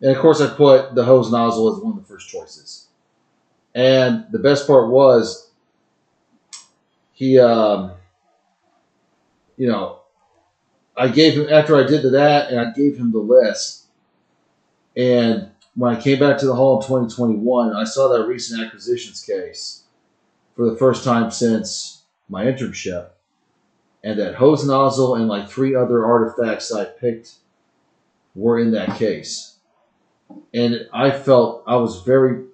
And of course, I put the hose nozzle as one of the first choices. And the best part was, he, um, you know, I gave him after I did that, and I gave him the list. And when I came back to the hall in 2021, I saw that recent acquisitions case for the first time since my internship. And that hose nozzle and like three other artifacts I picked were in that case. And I felt I was very,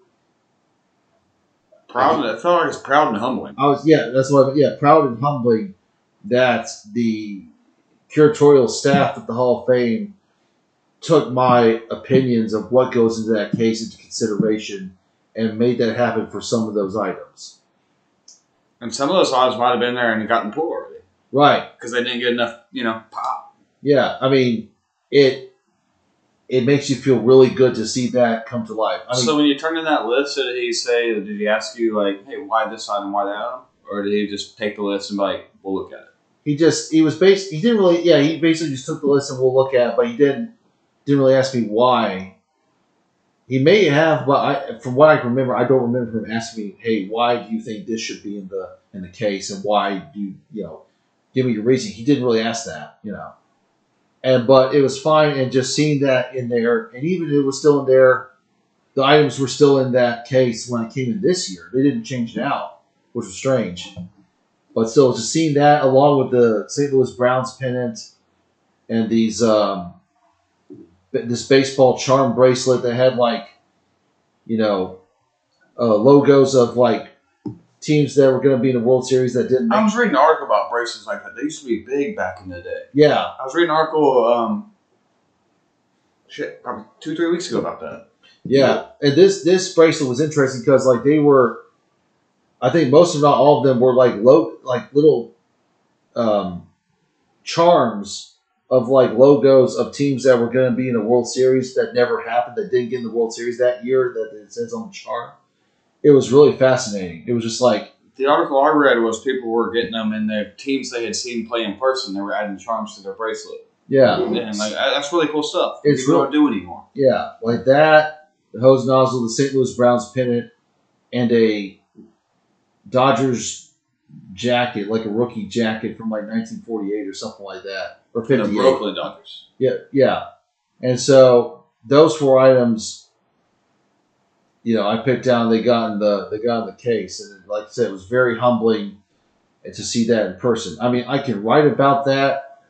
proud. It felt like it's proud and humbling.
I was, yeah, that's what, I, yeah, proud and humbling that the curatorial staff at the Hall of Fame took my opinions of what goes into that case into consideration and made that happen for some of those items.
And some of those odds might have been there and gotten pulled already
Right.
because they didn't get enough, you know, pop.
Yeah. I mean, it it makes you feel really good to see that come to life. I mean,
so when you turned in that list, did he say? Did he ask you like, "Hey, why this item? Why that item?" Or did he just take the list and be like, "We'll look at it"?
he just he was based he didn't really yeah he basically just took the list and we'll look at it, but he didn't didn't really ask me why he may have, but I, from what I can remember, I don't remember him asking me, "Hey, why do you think this should be in the in the case, and why do you, you know, give me your reason?" He didn't really ask that, you know. And but it was fine, and just seeing that in there, and even it was still in there, the items were still in that case when it came in this year. They didn't change it out, which was strange. But still, just seeing that along with the St. Louis Browns pennant and these um, this baseball charm bracelet that had like, you know, uh, logos of like teams that were going to be in the World Series that didn't.
I was reading an article about bracelets like that. They used to be big back in the day.
yeah,
I was reading an article, um, shit, probably two, three weeks ago about that.
yeah, and this this bracelet was interesting because like they were, I think most if not all of them were like low like little, um, charms of like logos of teams that were going to be in the World Series that never happened that didn't get in the World Series that year that it says on the charm. It was really fascinating. It was just like
The article I read was people were getting them in their teams they had seen play in person. They were adding charms to their bracelet.
yeah,
And like, that's really cool stuff.
It's real-
don't do anymore.
Yeah, like that, the hose nozzle, the St. Louis Browns pennant, and a Dodgers jacket, like a rookie jacket from like 1948 or something like that, or
The
58.
Brooklyn Dodgers.
Yeah, yeah. And so those four items, you know, I picked down. They got in the they got in the case, and like I said, it was very humbling to see that in person. I mean, I can write about that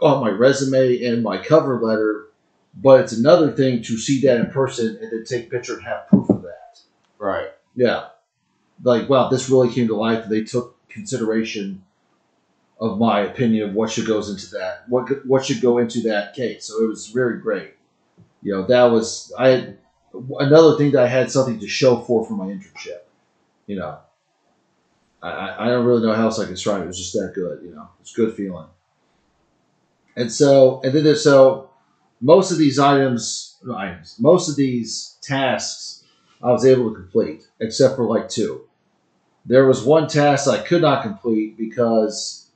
on my resume and my cover letter, but it's another thing to see that in person and then take a picture and have proof of that.
Right.
Yeah, like wow, this really came to life. They took consideration of my opinion of what should goes into that, what what should go into that case. So it was very great. You know, that was I had another thing that I had something to show for for my internship. You know, I I don't really know how else I can describe it. It was just that good. You know, it's good feeling. And so and then there's so most of these items items most of these tasks I was able to complete except for like two. There was one task I could not complete because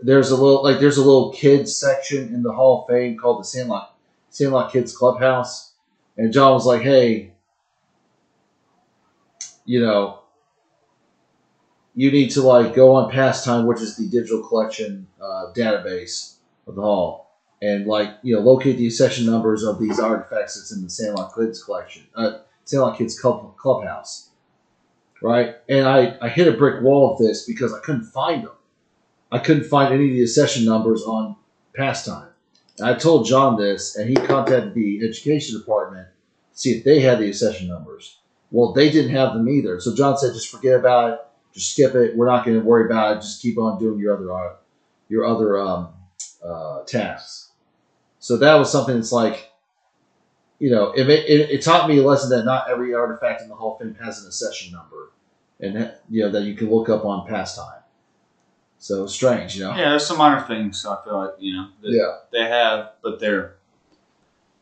there's a little like there's a little kids section in the Hall of Fame called the Sandlot Sandlot Kids Clubhouse, and John was like, "Hey, you know, you need to like go on Pastime, which is the digital collection uh, database of the Hall, and like you know locate the accession numbers of these artifacts that's in the Sandlot Kids collection, uh, Sandlot Kids Club, Clubhouse." Right, and I, I hit a brick wall of this because I couldn't find them. I couldn't find any of the accession numbers on Pastime. And I told John this, and he contacted the education department to see if they had the accession numbers. Well, they didn't have them either. So John said, just forget about it. Just skip it. We're not going to worry about it. Just keep on doing your other uh, your other um, uh, tasks. So that was something that's like, you know, it, it, it taught me a lesson that not every artifact in the Hall of Fame has an accession number, and that, you know that you can look up on Pastime. So strange, you know.
Yeah, there's some minor things I feel like, you know, that
Yeah.
they have, but they're.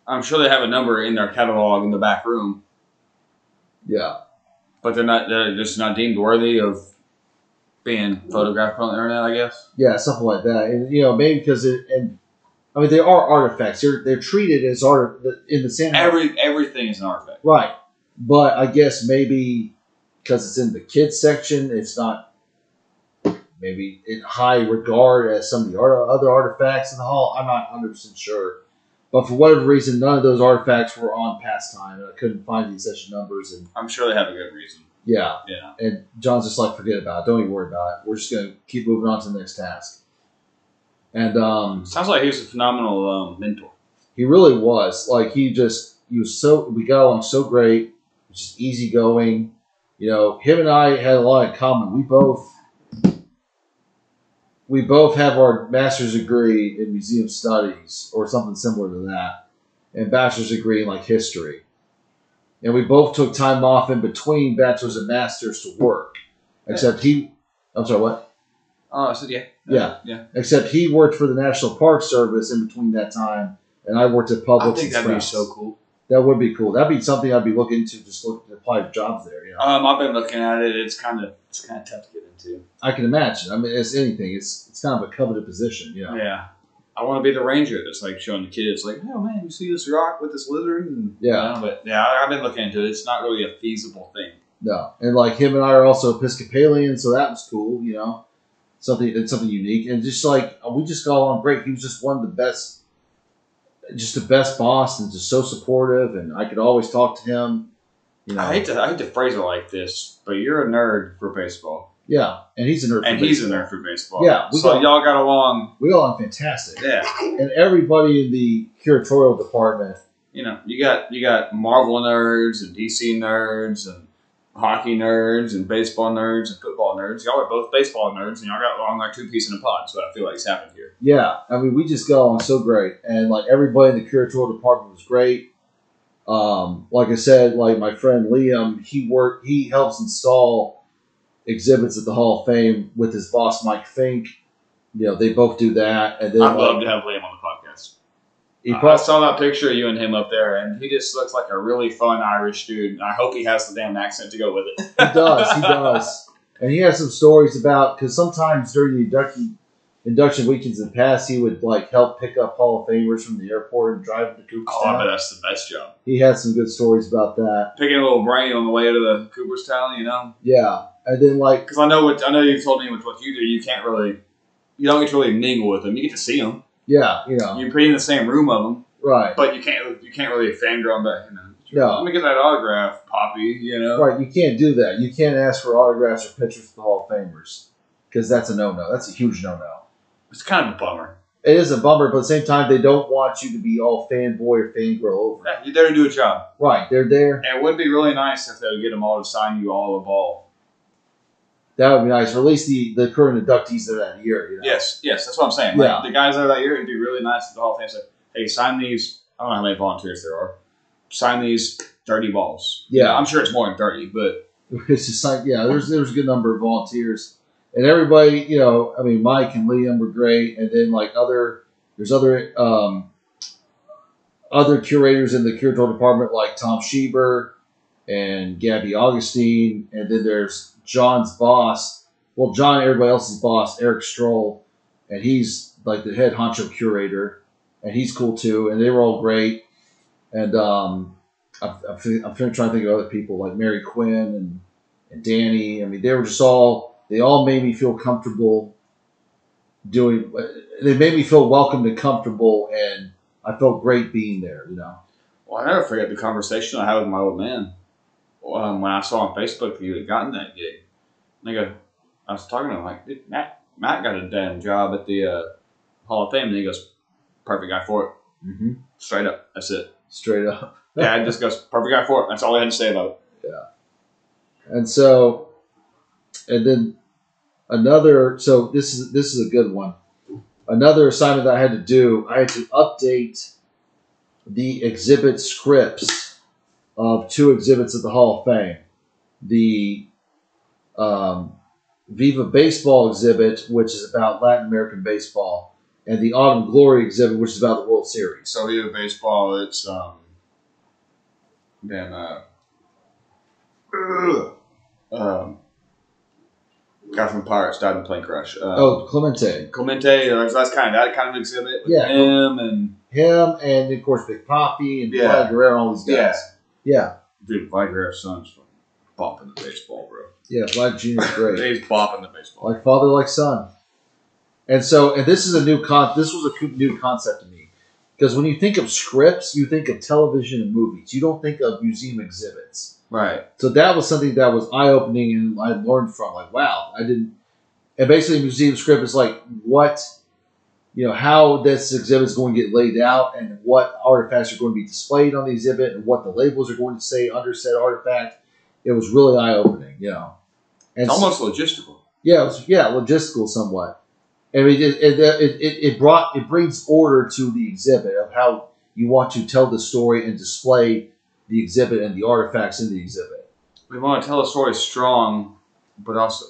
I'm sure they have a number in their catalog in the back room,
Yeah.
but they're not. They're just not deemed worthy of being mm-hmm. photographed on the internet. I guess.
Yeah, something like that, and you know maybe because it and I mean they are artifacts. They're they're treated as art in the same
Every everything is an artifact.
right, but I guess maybe because it's in the kids section, it's not maybe in high regard as some of the art, other artifacts in the hall. I'm not 100 percent sure, but for whatever reason, none of those artifacts were on pastime, and I couldn't find the accession numbers. And
I'm sure they have a good reason.
yeah,
Yeah.
and John's just like, forget about it. Don't even worry about it. We're just gonna keep moving on to the next task. And um,
Sounds like he was a phenomenal um, mentor.
He really was. Like he just he was so we got along so great. Just easygoing. You know, him and I had a lot in common. We both we both have our master's degree in museum studies or something similar to that, and bachelor's degree in like history. And we both took time off in between bachelor's and masters to work. Except he, I'm sorry, what?
Oh, I said yeah.
Yeah.
Yeah.
Except he worked for the National Park Service in between that time, and I worked at
Public.
I
think that'd be so cool.
That would be cool. That'd be something I'd be looking to Just look to apply jobs there. You know,
Um, I've been looking at it. It's kind of it's kind of tough to get into.
I can imagine. I mean, it's anything. It's it's kind of a coveted position. You know.
Yeah. I want to be the ranger that's like showing the kids, like, oh man, you see this rock with this lizard? And,
Yeah.
you know, but yeah, I- I've been looking into it. It's not really a feasible thing.
No, and like him and I are also Episcopalian, so that was cool. You know, something it's something unique, and just like we just got along great. He was just one of the best, just the best boss, and just so supportive, and I could always talk to him. You know,
I hate to I hate to phrase it like this, but you're a nerd for baseball,
yeah, and he's a nerd, for
and he's a
baseball.
nerd for baseball.
Yeah, we
so
got-
y'all got along.
We all are fantastic,
Yeah,
and everybody in the curatorial department.
you know, you got you got Marvel nerds and DC nerds and hockey nerds and baseball nerds and football nerds. Y'all are both baseball nerds, and y'all got along like two peas in a pod. So I feel like it's happened here.
Yeah, I mean, we just got along so great, and like everybody in the curatorial department was great. Um, like I said, like my friend Liam, he worked, he helps install exhibits at the Hall of Fame with his boss Mike Fink. You know, they both do that, and then
I'd love
like,
to have Liam on the podcast.
He
I saw that picture of you and him up there, and he just looks like a really fun Irish dude. And I hope he has the damn accent to go with it.
he does, he does, and he has some stories about because sometimes during the induction induction weekends in the past, he would like help pick up Hall of Famers from the airport and drive them to
Oh, I bet that's the best job.
he had some good stories about that.
Picking a little brain on the way to the Cooperstown, you know,
Yeah, and then like
because I know what I know. You told me with what you do, you can't really, you don't get to really mingle with them. You get to see them.
Yeah, you know,
You be in the same room of them,
right.
but you can't you can't really fangirl them. But you know,
No.
let me get that autograph, Poppy. You know,
Right, you can't do that. You can't ask for autographs or pictures of the Hall of Famers because that's a no-no. That's a huge no-no.
it's kind of a bummer.
It is a bummer, but at the same time, they don't want you to be all fanboy or fangirl over.
Yeah, You're there to do a job,
Right, they're there.
and it would be really nice if they would get them all to sign you all a ball.
That would be nice. Or at least the, the current inductees of that year. You know?
Yes, yes, that's what I'm saying.
Yeah.
Like, the guys there that year, it'd be really nice if the Hall of Fame said, "Hey, sign these." I don't know how many volunteers there are. Sign these thirty balls.
Yeah.
I'm sure it's more than thirty, but
It's just like yeah, there's there's a good number of volunteers, and everybody you know, I mean, Mike and Liam were great, and then like other there's other um, other curators in the curatorial department like Tom Shieber and Gabby Augustine, and then there's John's boss. Well, John, everybody else's boss, Erik Strohl, and he's like the head honcho curator, and he's cool too, and they were all great, and um, I'm, I'm, I'm trying to think of other people like Mary Quinn and, and Danny. I mean, they were just all, they all made me feel comfortable doing, they made me feel welcomed and comfortable, and I felt great being there, you know?
well, I never forget the conversation I had with my old man um, when I saw on Facebook that you had gotten that gig. I go, I was talking to him like, Dude, Matt, Matt got a damn job at the uh, Hall of Fame, and he goes, "Perfect guy for it."
Mm-hmm.
Straight up, that's it.
Straight up.
Dad just goes, "Perfect guy for it." That's all I had to say about it. Yeah.
And so, and then another. So this is this is a good one. Another assignment that I had to do. I had to update the exhibit scripts of two exhibits at the Hall of Fame. The um, Viva Baseball exhibit, which is about Latin American baseball, and the Autumn Glory exhibit, which is about the World Series.
So you baseball, it's um, damn uh, um, guy from Pirates died in plane crash. Uh,
Oh, Clemente,
Clemente, uh, that's kind of that kind of exhibit. With
Yeah.
him and
him, and of course Big Papi and
Yeah.
Vlad Guerrero, all these guys. Yeah,
dude, Vlad Guerrero's son's fucking bopping the baseball, bro.
yeah, Vlad Jr. is great.
He's bopping the baseball.
like father, like son. And so, and this is a new con. This was a new concept to me because when you think of scripts, you think of television and movies. You don't think of museum exhibits.
Right.
So that was something that was eye opening, and I learned from. Like, wow, I didn't. And basically, a museum script is like what, you know, how this exhibit is going to get laid out, and what artifacts are going to be displayed on the exhibit, and what the labels are going to say under said artifact. It was really eye opening, you know. And
It's
so-
almost logistical.
yeah, it was, yeah, logistical somewhat. And it, it, it, it, it brought it brings order to the exhibit of how you want to tell the story and display the exhibit and the artifacts in the exhibit.
We want to tell a story strong, but also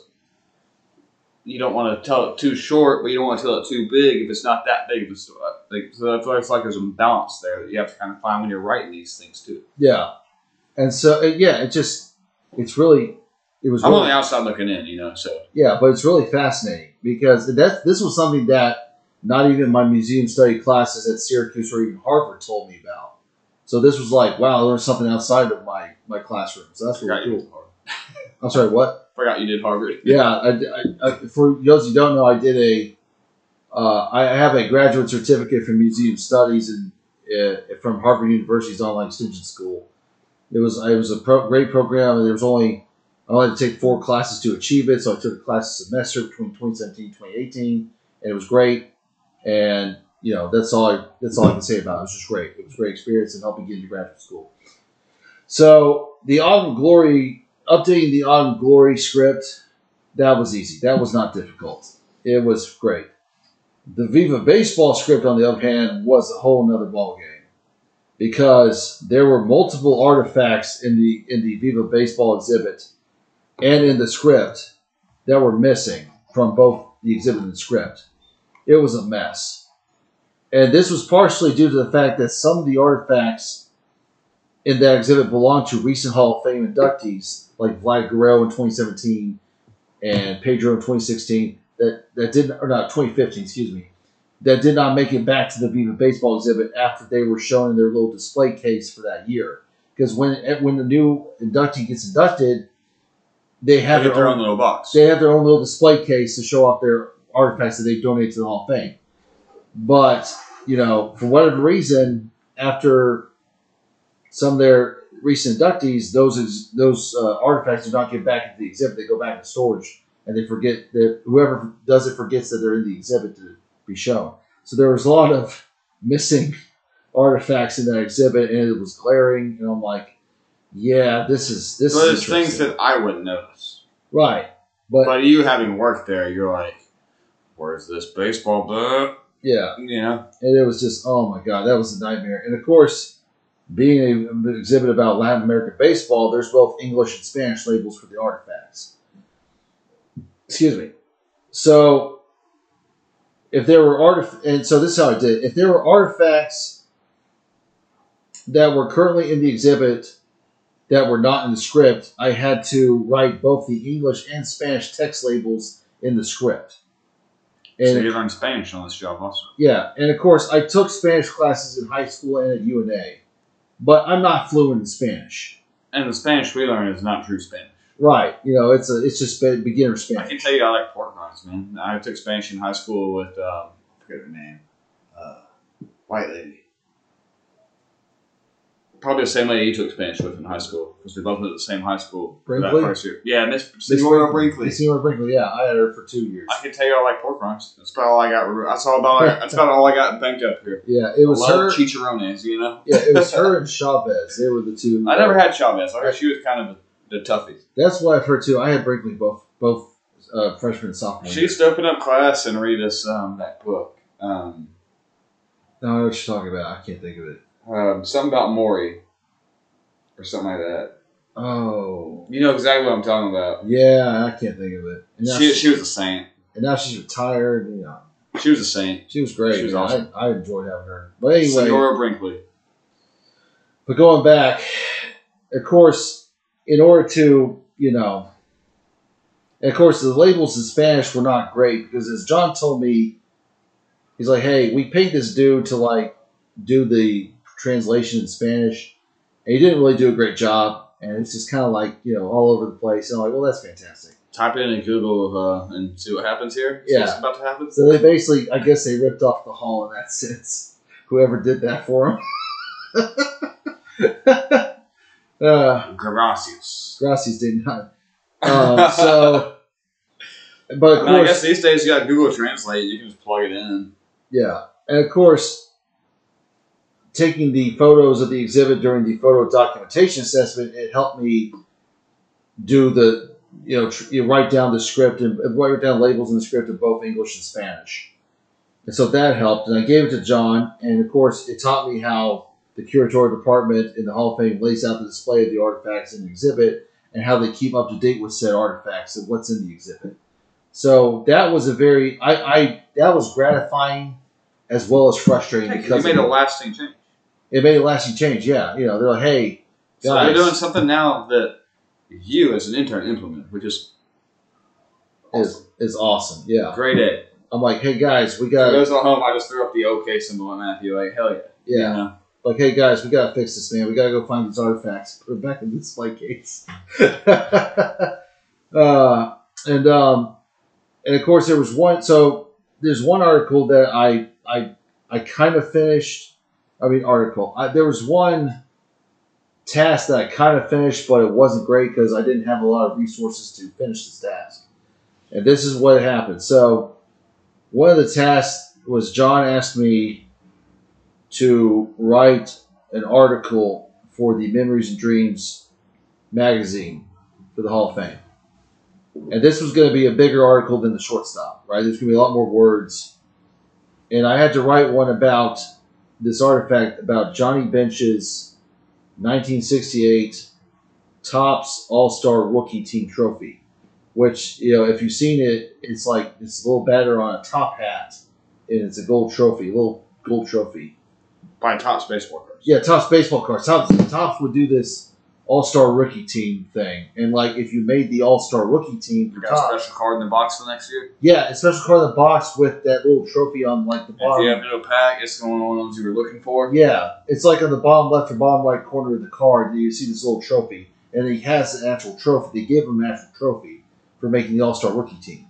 you don't want to tell it too short, but you don't want to tell it too big if it's not that big of a story. Like, so I feel like it's like there's a balance there that you have to kind of find when you're writing these things too.
Yeah, and so uh, yeah, it just it's really it was
I'm
really,
on the outside looking in, you know. So
yeah, but it's really fascinating because that's this was something that not even my museum study classes at Syracuse or even Harvard told me about. So this was like, wow, learned something outside of my, my classroom. So that's really cool. I'm sorry, what?
Forgot you did Harvard.
Yeah, I, I, I, for those who don't know, I did a, uh, I have a graduate certificate from Museum Studies and uh, from Harvard University's online extension school. It was it was a pro, great program, and there was only I only had to take four classes to achieve it. So I took a class a semester between 2017 and 2018, and it was great. And you know that's all I that's all I can say about it. It was just great. It was a great experience and helped me get into graduate school. So the Autumn Glory updating the Autumn Glory script that was easy. That was not difficult. It was great. The Viva Baseball script, on the other hand, was a whole nother ballgame because there were multiple artifacts in the in the Viva Baseball exhibit and in the script that were missing from both the exhibit and the script. It was a mess. And this was partially due to the fact that some of the artifacts in that exhibit belonged to recent Hall of Fame inductees, like Vlad Guerrero in 2017 and Pedro in 2016, that, that didn't, or not, 2015, excuse me, that did not make it back to the Viva Baseball exhibit after they were shown in their little display case for that year. Because when when the new inductee gets inducted, they
They
have
have
their
their
own
own little box.
they have their own little display case to show off their artifacts that they donate to the Hall of Fame. But you know, for whatever reason, after some of their recent inductees, those is, those uh, artifacts do not get back into the exhibit. They go back to storage, and they forget that whoever does it forgets that they're in the exhibit to be shown. So there was a lot of missing artifacts in that exhibit, and it was glaring. And I'm like, yeah, this is this
So
is
there's things that I wouldn't notice.
right, but,
But you having worked there, you're like, where's this baseball book?
yeah.
yeah.
and it was just oh my god that was a nightmare and of course being an exhibit about latin american baseball there's both english and spanish labels for the artifacts excuse me so if there were artif- and so this is how i did it. if there were artifacts that were currently in the exhibit that were not in the script i had to write both the english and spanish text labels in the script
so you learned Spanish on this job also.
yeah, and of course, I took Spanish classes in high school and at UNA, but I'm not fluent in Spanish.
And the Spanish we learn is not true Spanish.
Right? You know, it's a it's just be- beginner Spanish.
I can tell you I like pork rinds, man. I took Spanish in high school with, um, I forget her name, uh, white lady. Probably the same lady you took Spanish with in high school because we both went to the same high school. for that
Brinkley?
first year. Yeah, Miss Senora Brinkley.
Senora Brinkley. Yeah, I had her for two years.
I can tell you I like pork rinds. That's about all I got. That's all about. That's about all I got banked up here.
Yeah, it was
I love
her.
chicharrones. You know.
Yeah, it was her and Chavez. They were the two.
I never had Chavez. I heard she was kind of the toughie.
That's what I've heard too. I had Brinkley both both uh, freshman and sophomore.
She used to open up class and read us um, that book. Um,
No, I know what you're talking about. I can't think of it.
Um, something about Maury or something like that.
Oh,
You know exactly what I'm talking about.
yeah, I can't think of it.
She,
she,
she was a saint.
and now she's retired. You know,
She was a saint.
she was great.
She was awesome.
I, I enjoyed having her. But anyway,
Senora Brinkley.
But going back, of course, in order to, you know, and of course, the labels in Spanish were not great because, as John told me, he's like, hey, we paid this dude to, like, do the translation in Spanish, and he didn't really do a great job. And it's just kind of like, you know, all over the place. And I'm like, well, that's fantastic.
Type in in Google uh, and see what happens here. See
Yeah.
what's about to happen.
So they basically, I guess they ripped off the hall in that sense. Whoever did that for him. uh,
Gracias.
Gracias did not. Um, so, but
I, mean, I guess these days you got Google Translate. You can just plug it in.
yeah, and of course, taking the photos of the exhibit during the photo documentation assessment, it helped me do the, you know, tr- you write down the script and and write down labels in the script of both English and Spanish, and so that helped. And I gave it to John, and of course, it taught me how the curatorial department in the Hall of Fame lays out the display of the artifacts in the exhibit and how they keep up to date with said artifacts and what's in the exhibit. So that was a very I, I that was gratifying as well as frustrating
Hey, you made a lasting change.
It made a lasting change. Yeah, you know they're like, hey,
So
guys,
they're doing something now that you as an intern implement, which is
is is awesome. Yeah,
grade A.
I'm like, hey guys, we
For
got
those at home, I just threw up the OK symbol at Matthew. Like, hell yeah.
yeah.
You know?
like, hey guys, we gotta fix this, man. We gotta go find these artifacts, put them back in the display case. uh, and um, and of course, there was one. So there's one article that I I I kind of finished. I mean, article. I, there was one task that I kind of finished, but it wasn't great because I didn't have a lot of resources to finish this task. And this is what happened. So one of the tasks was John asked me to write an article for the Memories and Dreams magazine for the Hall of Fame. And this was going to be a bigger article than the shortstop, right? There's going to be a lot more words. And I had to write one about this artifact about Johnny Bench's 1968 Topps All Star Rookie Team Trophy, which, you know, if you've seen it, it's like it's a little batter on a top hat, and it's a gold trophy, a little gold trophy.
By Topps baseball cards.
Yeah, Topps baseball cards. Topps, Topps would do this All Star Rookie Team thing, and like if you made the All Star Rookie Team
You got a special card in the box for next year.
yeah, a special card in the box with that little trophy on like the
If
bottom.
you have no pack, it's going on ones you were looking for.
Yeah, it's like on the bottom left or bottom right corner of the card. You see this little trophy, and he has an actual trophy. They gave him an actual trophy for making the All Star Rookie team.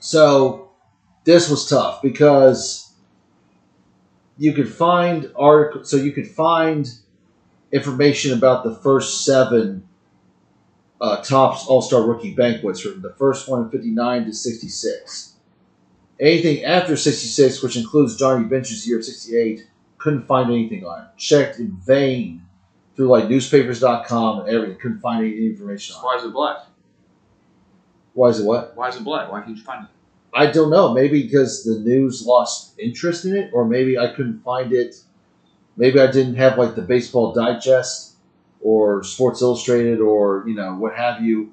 So this was tough because you could find article. So you could find information about the first seven uh, Topps All Star Rookie banquets from the first one in fifty nine to sixty six. Anything after 66, which includes Johnny Bench's year of 68, couldn't find anything on it. Checked in vain through like newspapers.com and everything. Couldn't find any information on it.
Why is it black?
Why is it what?
Why is it black? Why can't you find it?
I don't know. Maybe because the news lost interest in it, or maybe I couldn't find it. Maybe I didn't have like the Baseball Digest or Sports Illustrated or, you know, what have you,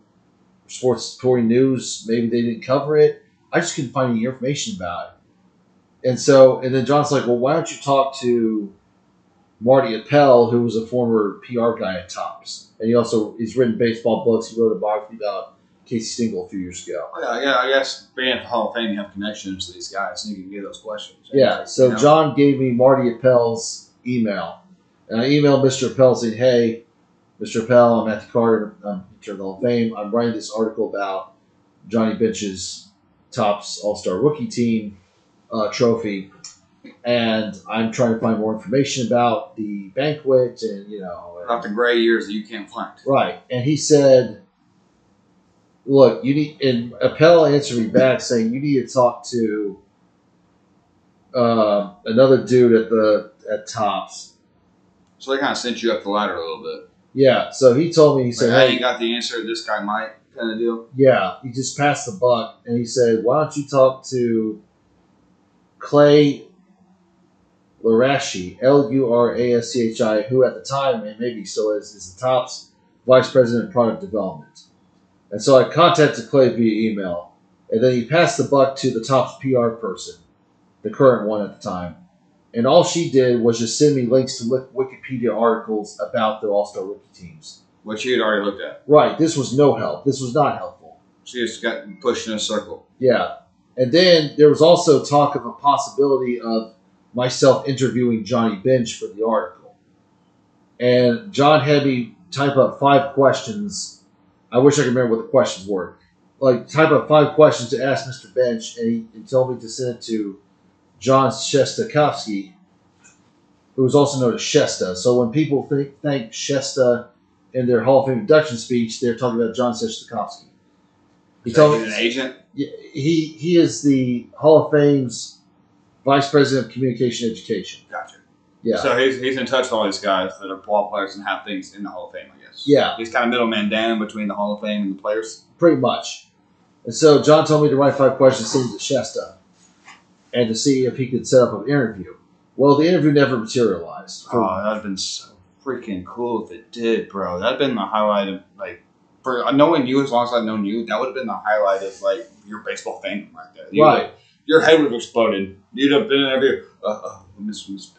Sports Touring News. Maybe they didn't cover it. I just couldn't find any information about it. And so, and then John's like, well, why don't you talk to Marty Appel, who was a former PR guy at Topps, and he also he's written baseball books. He wrote a biography about Casey Stengel a few years ago.
Oh, yeah, yeah, I guess being at the Hall of Fame, you have connections to these guys, and you can get those questions.
Yeah. So
You know?
John gave me Marty Appel's email, and I emailed Mr. Appel saying, "Hey, Mr. Appel, I'm Matthew Carter. I'm the Hall of Fame. I'm writing this article about Johnny Bench's Topps All Star Rookie Team uh, trophy, and I'm trying to find more information about the banquet and you know
about the gray years that you can't find.
Right. And he said, Look, you need, and Appel answered me back saying, You need to talk to uh, another dude at the at Topps.
So they kind of sent you up the ladder a little bit.
Yeah. So he told me, he
Like,
said,
hey,
Hey,
you got the answer. This guy might kind of deal.
yeah, he just passed the buck. And he said, Why don't you talk to Clay Luraschi, L U R A S C H I, who at the time, and maybe still is, is the Topps Vice President of Product Development. And so I contacted Clay via email, and then he passed the buck to the Topps PR person, the current one at the time. And all she did was just send me links to li- Wikipedia articles about the All Star rookie teams.
Which you had already looked at.
Right, this was no help. This was not helpful.
She just got pushed in a circle.
Yeah. And then there was also talk of a possibility of myself interviewing Johnny Bench for the article. And John had me type up five questions. I wish I could remember what the questions were. Like, type up five questions to ask Mr. Bench, and he, he told me to send it to Jon Shestakofsky, who was also known as Shesta. So when people think, thank Shesta in their Hall of Fame induction speech, they're talking about Jon Shestakofsky. He
Is
told me
an agent.
yeah, he he is the Hall of Fame's vice president of communication education.
Gotcha.
Yeah,
So he's, he's in touch with all these guys that are ball players and have things in the Hall of Fame, I guess.
Yeah.
He's kind of middleman down between the Hall of Fame and the players.
pretty much. And so John told me to write five questions, to Shesta, and to see if he could set up an interview. Well, the interview never materialized. For,
Oh, that'd been so freaking cool if it did, bro. That'd been the highlight of like for knowing you as long as I've known you. That would have been the highlight of like your baseball fandom right there. You
Right.
your head would have exploded. You'd have been in every uh, uh, Mr. Mr.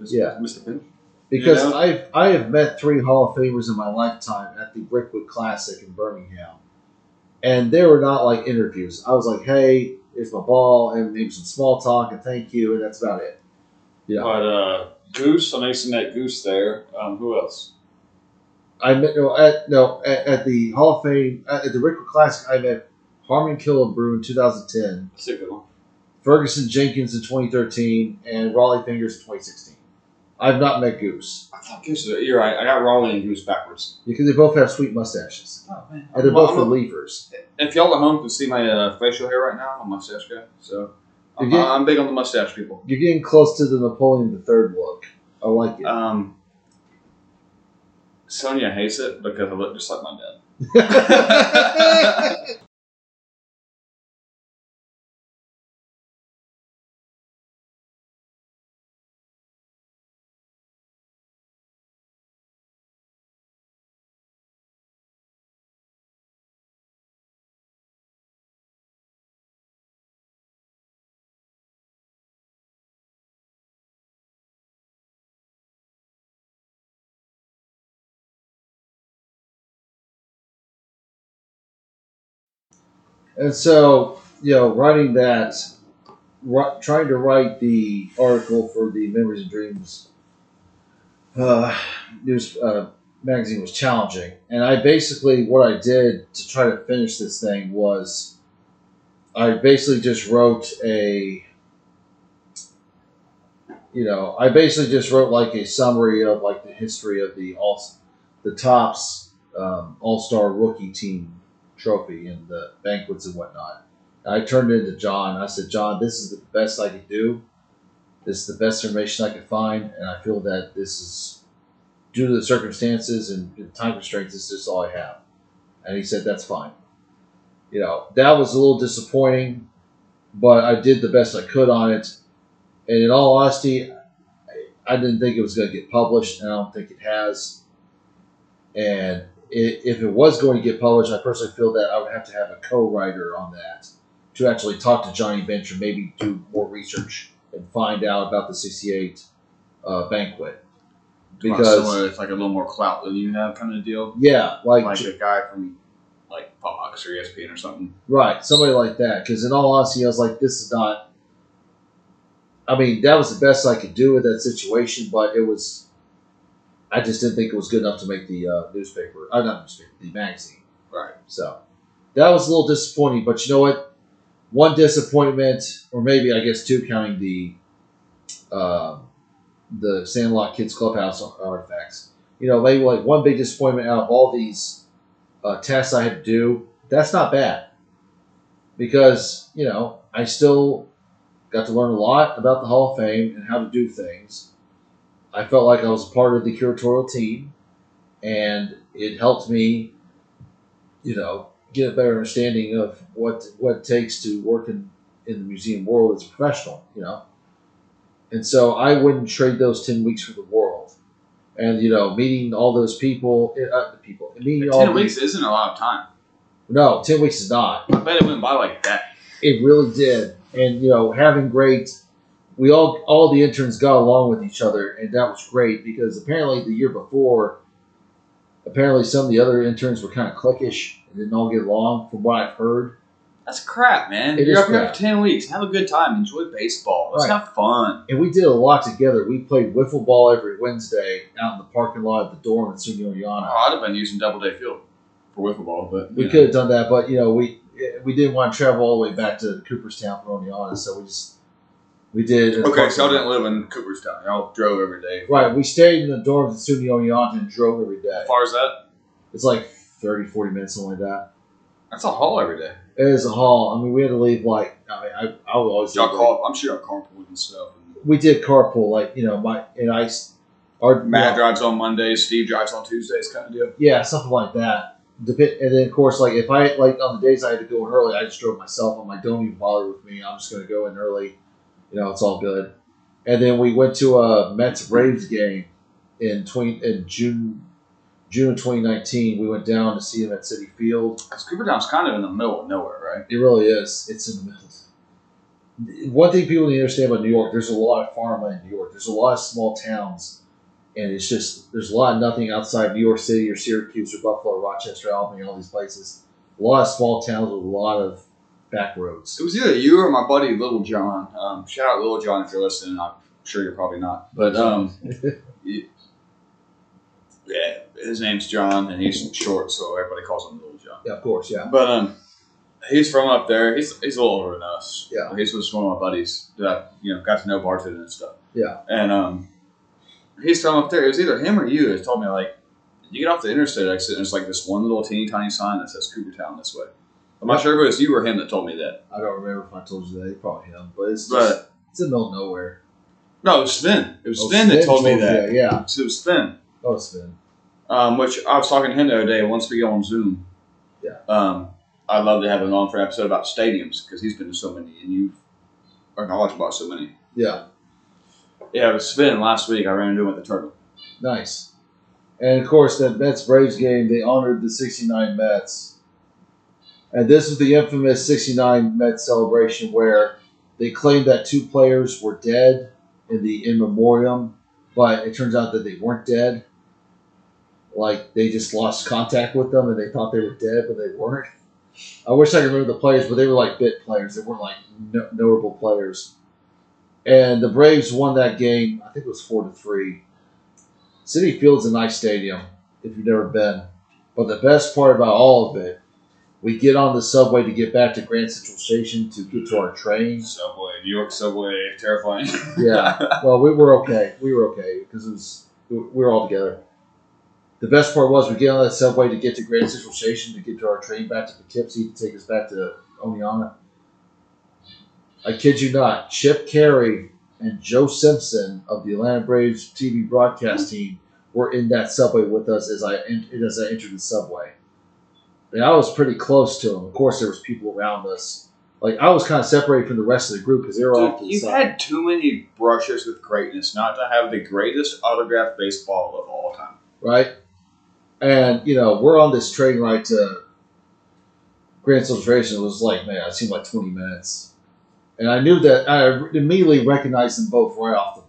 Mr.
Yeah.
Mr. Pin.
because
You know?
I've I have met three Hall of Famers in my lifetime at the Rickwood Classic in Birmingham, and they were not like interviews. I was like, "Hey, here's my ball, and maybe some small talk and thank you, and that's about it. Yeah.
But uh, Goose, I know you seen that Goose there. Um, who else?
I met no at no at, at the Hall of Fame at, at the Rickwood Classic. I met Harmon Killebrew in 2010,
That's a good one.
Ferguson Jenkins in 2013, and Rollie Fingers in 2016. I've not met Goose
I thought Goose. Was, you're right. I got Rollie and Goose backwards.
because they both have sweet mustaches,
Oh man.
and they're both relievers.
If y'all at home can see my uh, facial hair right now, I'm a mustache guy. So I'm,
You
I'm big on the mustache people.
You're getting close to the Napoleon III look. I like it.
Um, Sonia hates it because I look just like my dad.
And so, you know, writing that, trying to write the article for the Memories and Dreams uh, news uh, magazine was challenging. And I basically, what I did to try to finish this thing was I basically just wrote a, you know, I basically just wrote like a summary of like the history of the all, the Topps um, all star rookie team trophy and the banquets and whatnot. And I turned into John. I said, John, this is the best I could do. This is the best information I could find, and I feel that this is due to the circumstances and time constraints. This is all I have. And he said, that's fine. You know, that was a little disappointing, but I did the best I could on it. And in all honesty, I- didn't think it was going to get published, and I don't think it has. And if it was going to get published, I personally feel that I would have to have a co-writer on that to actually talk to Johnny Bench and maybe do more research and find out about the '68 uh, banquet. Because
it's like a little more clout than you have, kind of deal.
yeah, like,
Like a guy from like Fox or ESPN or something.
right, somebody like that. Because in all honesty, I was like, this is not. I mean, that was the best I could do with that situation, but it was. I just didn't think it was good enough to make the uh, newspaper. Uh, not newspaper, the magazine.
Right.
So that was a little disappointing, but you know what? One disappointment, or maybe I guess two, counting the uh, the Sandlot Kids Clubhouse artifacts. You know, maybe like one big disappointment out of all these uh, tests I had to do. That's not bad because you know I still got to learn a lot about the Hall of Fame and how to do things. I felt like I was part of the curatorial team, and it helped me, you know, get a better understanding of what what it takes to work in, in the museum world as a professional, you know. And so I wouldn't trade those ten weeks for the world. And you know, meeting all those people, uh, the people, meeting all
Ten
these-
weeks isn't a lot of time.
No, ten weeks is not.
I bet it went by like that.
It really did. And you know, having great we all all the interns got along with each other and that was great because apparently the year before apparently some of the other interns were kind of cliquish and didn't all get along from what I've heard.
That's crap, man.
It
You're up here for ten weeks. Have a good time. Enjoy baseball. Let's
Right.
have fun.
And we did a lot together. We played wiffle ball every Wednesday out in the parking lot at the dorm at SUNY
Oh, I'd have been using Doubleday Field for wiffle ball, but
We
know.
could have done that, but you know, we we didn't want to travel all the way back to Cooperstown from Oneonta, so we just we did.
Okay, so y'all didn't live in Cooperstown. Y'all drove every day.
Right, we stayed in the dorms at SUNY Oneonta and drove every day.
How far is that?
It's like 30, 40 minutes, something like that.
That's a haul every day.
It is a haul. I mean, we had to leave like I mean, I, I would always
Y'all call. I'm sure y'all carpool and stuff.
We did carpool, like you know, my and I, our
Matt drives on Mondays. Steve drives on Tuesdays, kind of deal.
yeah, something like that. Dep- and then of course, like if I like on the days I had to go in early, I just drove myself. I'm like, don't even bother with me. I'm just gonna go in early. You know, it's all good. And then we went to a Mets Braves game in twenty in June June of 2019. We went down to see them at Citi Field.
Because Cooperstown's kind of in the middle of nowhere, right?
It really is. It's in the middle. One thing people need to understand about New York, there's a lot of farmland in New York. There's a lot of small towns, and it's just there's a lot of nothing outside New York City or Syracuse or Buffalo, or Rochester, Albany, all these places. A lot of small towns with a lot of back roads.
It was either you or my buddy Little John. Um, shout out Little John if you're listening. I'm sure you're probably not, but um, yeah, his name's John and he's short, so everybody calls him Little John.
Yeah, of course, yeah.
But um, he's from up there. He's he's a little older than us.
Yeah.
he's with one of my buddies that I, you know got to know bartending and stuff.
Yeah.
and um, he's from up there. It was either him or you that told me like, you get off the interstate exit and there's like this one little teeny tiny sign that says Coopertown this way. I'm not sure if it was you or him that told me that.
I don't remember if I told you that. It's Probably him, but it's just,
But
it's in the middle of nowhere.
no, it was Sven. It was
Oh,
Sven that told me
you
that.
Yeah.
So it was Sven.
Oh, Sven.
Um, which I was talking to him the other day. Once we go on Zoom,
Yeah.
Um, I'd love to have him on for an episode about stadiums because he's been to so many, and you've are knowledge about so many.
Yeah.
Yeah, it was Sven last week. I ran into him at the Turtle.
Nice. And of course, that Mets Braves game, they honored the 69 Mets. And this is the infamous 69 Mets celebration where they claimed that two players were dead in the in memoriam, but it turns out that they weren't dead. Like they just lost contact with them and they thought they were dead, but they weren't. I wish I could remember the players, but they were like bit players. They weren't like no- notable players. And the Braves won that game. I think it was four to three. Citi Field's a nice stadium if you've never been. But the best part about all of it, we get on the subway to get back to Grand Central Station to get to our trains.
Subway, New York subway, terrifying.
Yeah. Well, we were okay. We were okay because it was we were all together. The best part was we get on that subway to get to Grand Central Station to get to our train back to Poughkeepsie to take us back to Oneonta. I kid you not, Chip Caray and Joe Simpson of the Atlanta Braves TV broadcast team were in that subway with us as I as I entered the subway. And I was pretty close to them. Of course, there was people around us. Like I was kind of separated from the rest of the group because they were off to
Dude,
the
you've
side.
had too many brushes with greatness not to have the greatest autographed baseball of all time.
right? And you know, we're on this train ride to Grand Central Station. It was like, man, it seemed like twenty minutes, and I knew that I immediately recognized them both right off the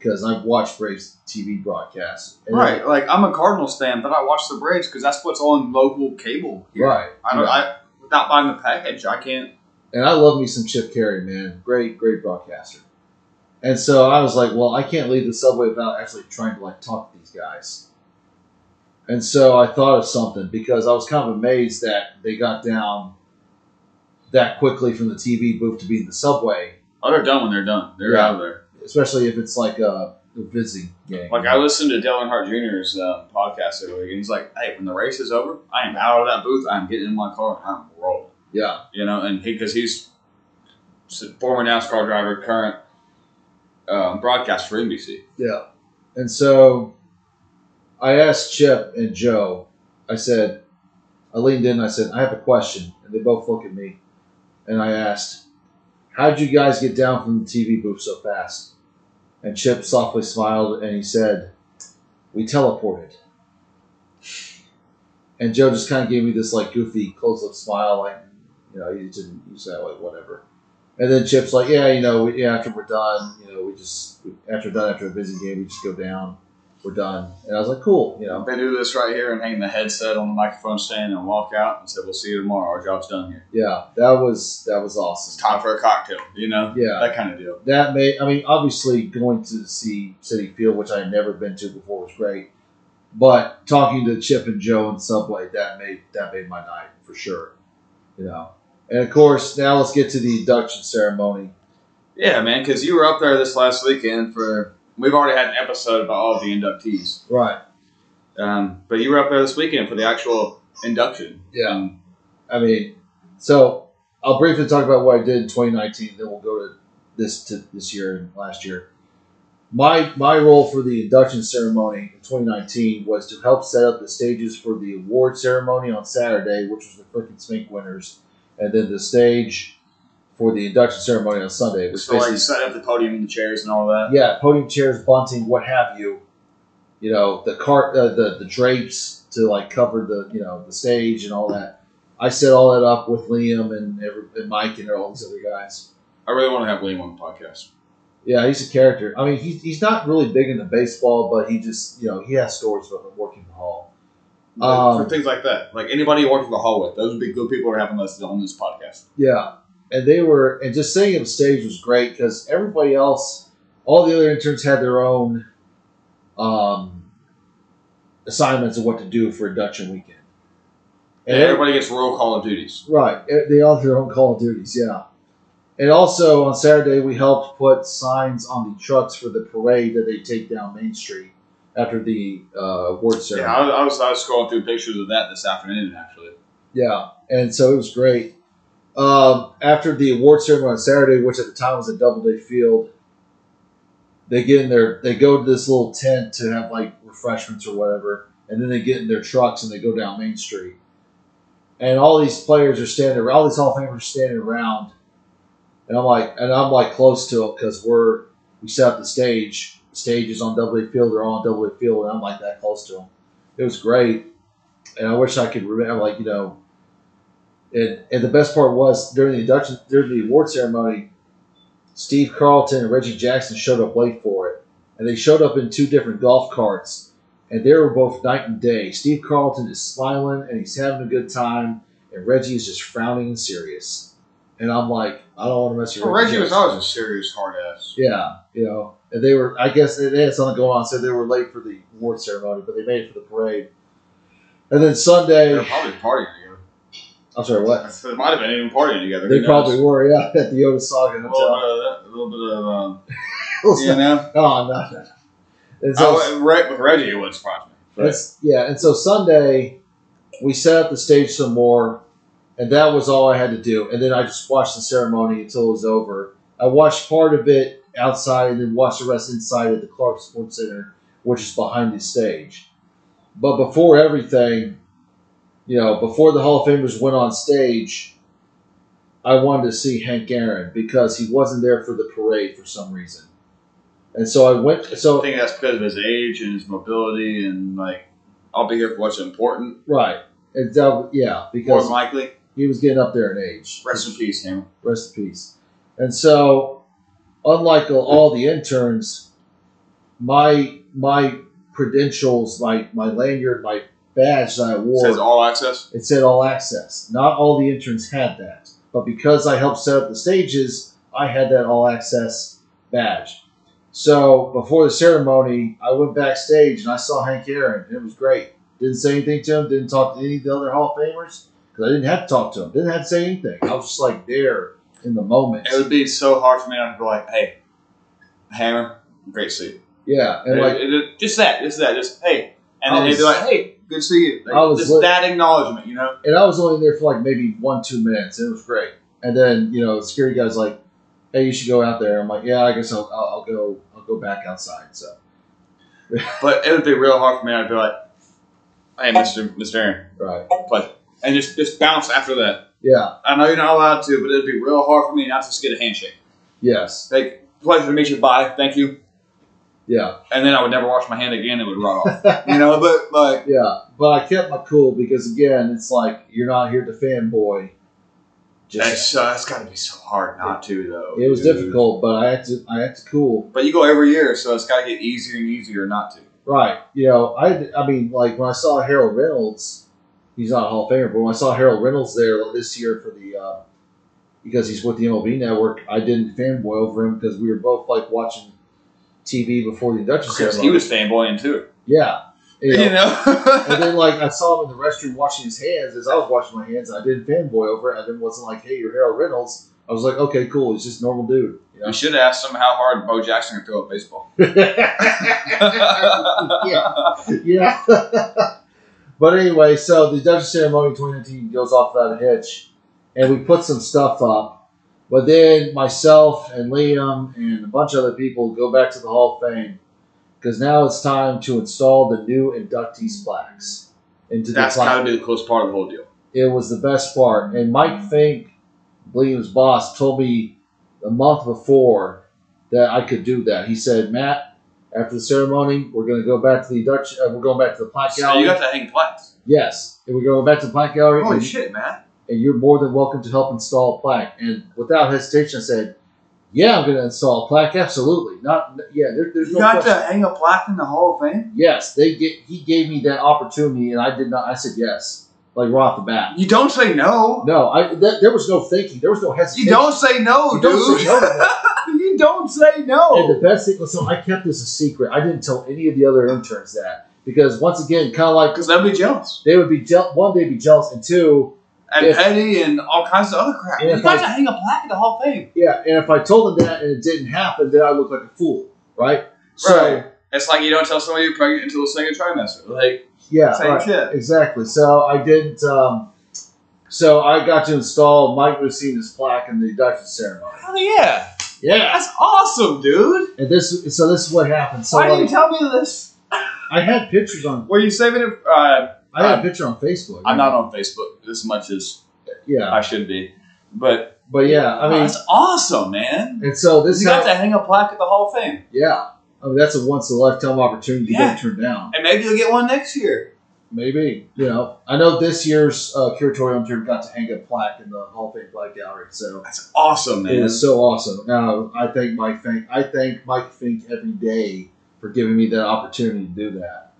because I've watched Braves TV broadcasts.
Right, like I'm a Cardinals fan, but I watch the Braves because that's what's on local cable. Here.
right.
I don't.
Yeah.
I without buying the package, I can't.
And I love me some Chip Caray, man. Great, great broadcaster. And so I was like, well, I can't leave the subway without actually trying to like talk to these guys. And so I thought of something because I was kind of amazed that they got down that quickly from the TV booth to be in the subway,
Oh, they're done when they're done. They're
Yeah.
out of there.
Especially if it's like a, a visiting game.
Like I listened to Dale Earnhardt Jr.'s uh, podcast the other week, and he's like, "Hey, when the race is over, I am out of that booth. I'm getting in my car. and I'm rolling."
yeah,
You know, and he because he's former NASCAR driver, current um, broadcast for NBC.
yeah. And so I asked Chip and Joe. I said, I leaned in. and I said, I have a question, and they both look at me. And I asked, How did you guys get down from the TV booth so fast? And Chip softly smiled and he said, We teleported. And Joe just kind of gave me this like goofy close up smile, like, you know, he didn't use that, like, whatever. And then Chip's like, Yeah, you know, we, yeah, after we're done, you know, we just, after we're done after a busy game, we just go down, we're done. And I was like, Cool, you know,
They do this right here and hang the headset on the microphone stand and walk out and say, "We'll see you tomorrow. Our job's done here.
yeah, that was, that was
It's
awesome.
time for a cocktail." You know,
Yeah.
that kind of deal.
that made I mean obviously going to see Citi Field, which I had never been to before, was great. But talking to Chip and Joe in Subway, that made that made my night for sure. You know. And of course, now let's get to the induction ceremony.
Yeah, man, because you were up there this last weekend for. We've already had an episode about all of the inductees,
Right.
um, but you were up there this weekend for the actual induction.
Yeah.
Um,
I mean, so I'll briefly talk about what I did in 2019, then we'll go to this to this year and last year. My my role for the induction ceremony in 2019 was to help set up the stages for the award ceremony on Saturday, which was the Frick and Spink winners, and then the stage for the induction ceremony on Sunday, which
so like
basically
set up the podium and the chairs and all that.
yeah, podium chairs, bunting, what have you. You know, the cart, uh, the the drapes to like cover the you know the stage and all that. I set all that up with Liam and, every, and Mike and all these other guys.
I really want to have Liam on the podcast.
Yeah, he's a character. I mean, he's, he's not really big into baseball, but he just you know he has stories about working the hall.
Like,
Um,
for things like that, like anybody you work in the hall with, those would be good people to have on this on this podcast.
Yeah, and they were, and just sitting on stage was great because everybody else, all the other interns had their own um, assignments of what to do for a induction weekend.
And everybody gets roll call of duties.
Right. They all have their own call of duties, yeah. And also on Saturday, we helped put signs on the trucks for the parade that they take down Main Street after the uh, award ceremony.
Yeah, I was, I was I was scrolling through pictures of that this afternoon actually.
Yeah, and so it was great. Um, after the award ceremony on Saturday, which at the time was at Doubleday Field, they get in their they go to this little tent to have like refreshments or whatever, and then they get in their trucks and they go down Main Street. And all these players are standing, all these Hall of Famers are standing around, and I'm like, and I'm like close to it because we're we set up the stage. The stage is on Doubleday Field, they're all on Field, and I'm like that close to them. It was great, and I wish I could remember, like you know, and, and the best part was during the induction, during the award ceremony, Steve Carlton and Reggie Jackson showed up late for it, and they showed up in two different golf carts, and they were both night and day. Steve Carlton is smiling and he's having a good time, and Reggie is just frowning and serious. And I'm like, I don't want to mess with
Well,
Reggie.
Reggie was always a serious hard ass.
Yeah, you know, and they were. I guess they had something going on, so they were late for the award ceremony, but they made it for the parade. And then Sunday,
They were
Sunday,
probably partying.
I'm sorry, what?
They might have been even partying together.
They probably were, yeah, at the Otis Saga
a little
Hotel.
bit of that, a little bit of um, you know.
Oh no, no. And so,
right with Reggie, it wouldn't surprise me. But
yeah, and so Sunday we set up the stage some more, and that was all I had to do. And then I just watched the ceremony until it was over. I watched part of it outside, and then watched the rest inside at the Clark Sports Center, which is behind the stage. But before everything, you know, before the Hall of Famers went on stage, I wanted to see Hank Aaron because he wasn't there for the parade for some reason. And so I went. So I
think that's because of his age and his mobility and like I'll be here for what's important.
right, and that, yeah,
More
because
than likely,
he was getting up there in age.
rest in peace, Hammer.
Rest in peace. And so, unlike all the interns, my my credentials, my my lanyard, my badge that I wore,
Says all access.
it said all access. Not all the interns had that, but because I helped set up the stages, I had that all access badge. So before the ceremony, I went backstage and I saw Hank Aaron, and it was great. Didn't say anything to him. Didn't talk to any of the other Hall of Famers because I didn't have to talk to him. Didn't have to say anything. I was just like there in the moment.
It would be so hard for me to be like, hey, Hammer, great you.
Yeah, and
It-
like
it- it- just that, just that, just hey. And then they'd be like, hey, good to see you. Like,
I was
just
lit-
that acknowledgement, you know?
and I was only there for like maybe one, two minutes, and it was great. And then you know, the security guy's like, "Hey, you should go out there." I'm like, "Yeah, I guess I'll, I'll, I'll go. I'll go back outside." So
But it would be real hard for me I'd be like, hey, Mr. Mr. Aaron,
right,
pleasure. And just, just bounce after that.
yeah,
I know you're not allowed to, but it'd be real hard for me not to just get a handshake.
yes,
Like, pleasure to meet you, bye, thank you.
Yeah,
And then I would never wash my hand again, it would run off. you know, but like,
yeah. But I kept my cool because again, it's like you're not here to fanboy. Just
that's, uh, that's got to be so hard not to, though.
it was
dude.
difficult, but I had to. I had to cool.
But you go every year, so it's got to get easier and easier not to.
Right. You know, I, I mean, like when I saw Harold Reynolds, he's not a Hall of Famer, but when I saw Harold Reynolds there this year for the, uh, because he's with the MLB network, I didn't fanboy over him because we were both like watching TV before the induction
Because
ceremony.
he was fanboying too.
yeah. You know,
You know?
and then like I saw him in the restroom washing his hands as I was washing my hands. I didn't fanboy over it. I didn't wasn't like, hey, you're Harold Reynolds. I was like, okay, cool. He's just a normal dude. You know?
we should have asked him how hard Bo Jackson could throw a baseball.
yeah. yeah. but anyway, so the Dutch ceremony 2019 goes off without a hitch, and we put some stuff up. But then myself and Liam and a bunch of other people go back to the Hall of Fame because now it's time to install the new inductees plaques into
That's
the
got to be the close part of the whole deal.
It was the best part. And Mike Fink, Liam's boss, told me a month before that I could do that. He said, Matt, after the ceremony, we're going to go back to the Dutch. Uh, we're going back to the plaque
So
gallery.
you got to hang plaques.
yes, and we're going back to the plaque gallery.
Holy shit, man.
And you're more than welcome to help install a plaque. And without hesitation, I said, "Yeah, I'm going to install a plaque. Absolutely, not. Yeah, there, there's
You
no
got
question.
to hang a plaque in the Hall of Fame?
Yes, they get. He gave me that opportunity, and I did not. I said yes. like right off the bat.
You don't say no.
No, I th- there was no thinking. There was no hesitation.
You don't say no,
You
dude.
don't say no
you don't say no.
And the best thing, so I kept this a secret. I didn't tell any of the other interns that because once again, kind of like
Because they'll be jealous.
they would be je- one, they'd be jealous, and two,
And
If-
petty and all kinds of other crap. You got
I-
to hang a plaque at the Hall of Fame.
yeah. And if I told them that and it didn't happen, then I look like a fool, right? So
Right. It's like you don't tell somebody you're pregnant until the second trimester. Like,
yeah,
same
right.
shit.
Exactly. So I didn't. Um, so I got to install Mike Mussina's plaque in the induction ceremony.
Hell yeah.
Yeah.
That's awesome, dude.
And this, so this is what happened. So
Why didn't you tell me this?
I had pictures on.
Were you saving it? Uh,
I had a picture on Facebook.
I'm not on Facebook as much as
Yeah,
I should be. But,
but yeah, I mean,
that's awesome, man.
and so this is
You got to hang a plaque at the Hall of Fame.
yeah. I mean, that's a once in a lifetime opportunity
Yeah.
don't turn down.
And maybe you'll get one next year.
Maybe you know. I know this year's uh, curatorial intern got to hang a plaque in the Hall of Fame Plaque Gallery. So
That's awesome,
It
man.
was so awesome. Uh, I thank Mike Fink. I thank Mike Fink every day for giving me that opportunity to do that.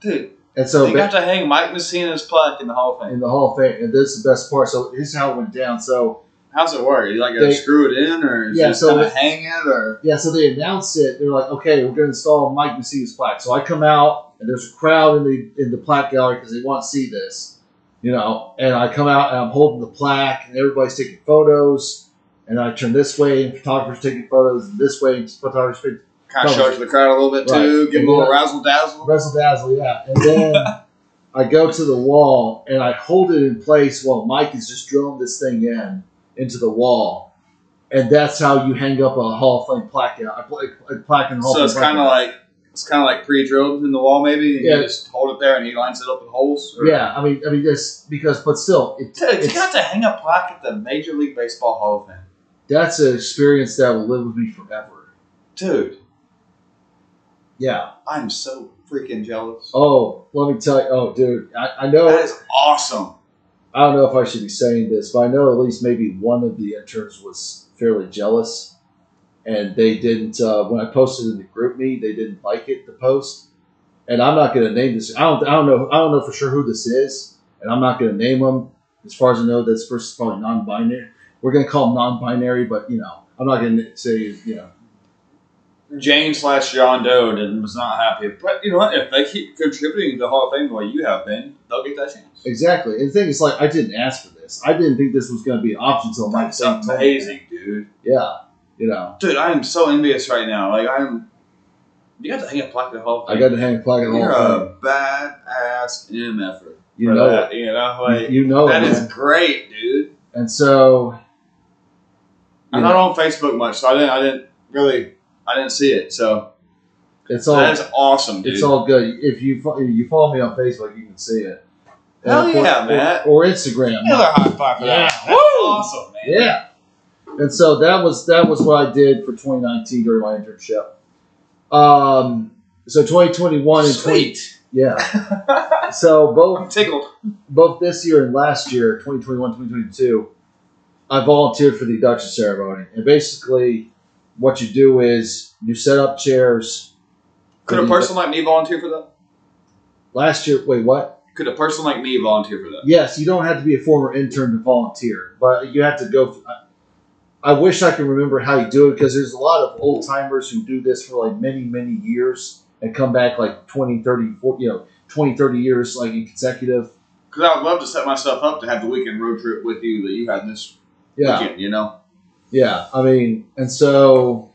Dude,
And so
they got to hang Mike Mussina's plaque in the Hall of Fame.
in the Hall of Fame, and this is the best part. So this is how it went down. So
How's it work? You like
They-
to screw it in, or
Yeah, so
kind
the-
of hang it, or
yeah, so they announced it. They're like, okay, we're going to install Mike Messi's plaque. So I come out, and there's a crowd in the in the plaque gallery because they want to see this, you know. And I come out and I'm holding the plaque, and everybody's taking photos. And I turn this way, and photographers taking photos, and this way, and photographers
kind of show it to the crowd a little bit too,
Right.
give them a little razzle dazzle.
Razzle dazzle, yeah. And then I go to the wall and I hold it in place while Mike is just drilling this thing in into the wall. And that's how you hang up a Hall of Fame plaque. A plaque, a plaque in the Hall
So
of
it's kind of like it's kind of like pre-drilled in the wall, maybe. And
Yeah.
You just hold it there, and he lines it up with holes. or-
yeah. I mean, I mean, this because, but still, it,
Dude, you
it's,
got to hang a plaque at the Major League Baseball Hall of Fame,
that's an experience that will live with me forever.
dude.
Yeah.
I'm so freaking jealous.
Oh, let me tell you. Oh, dude, I, I know.
That is awesome.
I don't know if I should be saying this, but I know at least maybe one of the interns was fairly jealous, and they didn't. Uh, when I posted in the group me, they didn't like it. The post, and I'm not going to name this. I don't. I don't know. I don't know for sure who this is, and I'm not going to name them. As far as I know, this person's probably non-binary. We're going to call them non-binary, but you know, I'm not going to say you know.
Jane slash John Doe did, was not happy, but you know what? If they keep contributing to the Hall of Fame the way you have been, they'll get that chance.
Exactly. And the thing is, like, I didn't ask for this. I didn't think this was going to be an option until Mike told
amazing, dude.
Yeah. You know,
Dude, I am so envious right now. Like I'm, you got to hang a plaque at the Hall of
I got to hang a plaque in the
You're
Hall of Fame.
a badass MFer.
You know
that,
it.
You know, like
you know
that
it,
is great, dude.
And so,
I'm
you
not on Facebook much, so I didn't. I didn't really. I didn't see it. So
it's all
that is awesome, dude.
it's all good. If you fo- if you follow me on Facebook, you can see it. And
Hell
course-
yeah, Matt.
Or, or Instagram.
Another high five for that.
Yeah.
That's
Woo!
awesome, man.
Yeah. And so that was that was what I did for 2019 during my internship. Um. So 2021 and 20
Sweet.
yeah. So both
I'm tickled.
both this year and last year, 2021, 2022, I volunteered for the induction ceremony. And basically, what you do is you set up chairs.
Could a person like me volunteer for that?
Last year, wait, what?
Could a person like me volunteer for that?
Yes, you don't have to be a former intern to volunteer, but you have to go. I wish I could remember how you do it because there's a lot of old timers who do this for like many, many years and come back like 20, 30, 40, you know, 20, 30 years like in consecutive.
Because I would love to set myself up to have the weekend road trip with you that you had this
Yeah.
weekend. You know.
Yeah, I mean, and so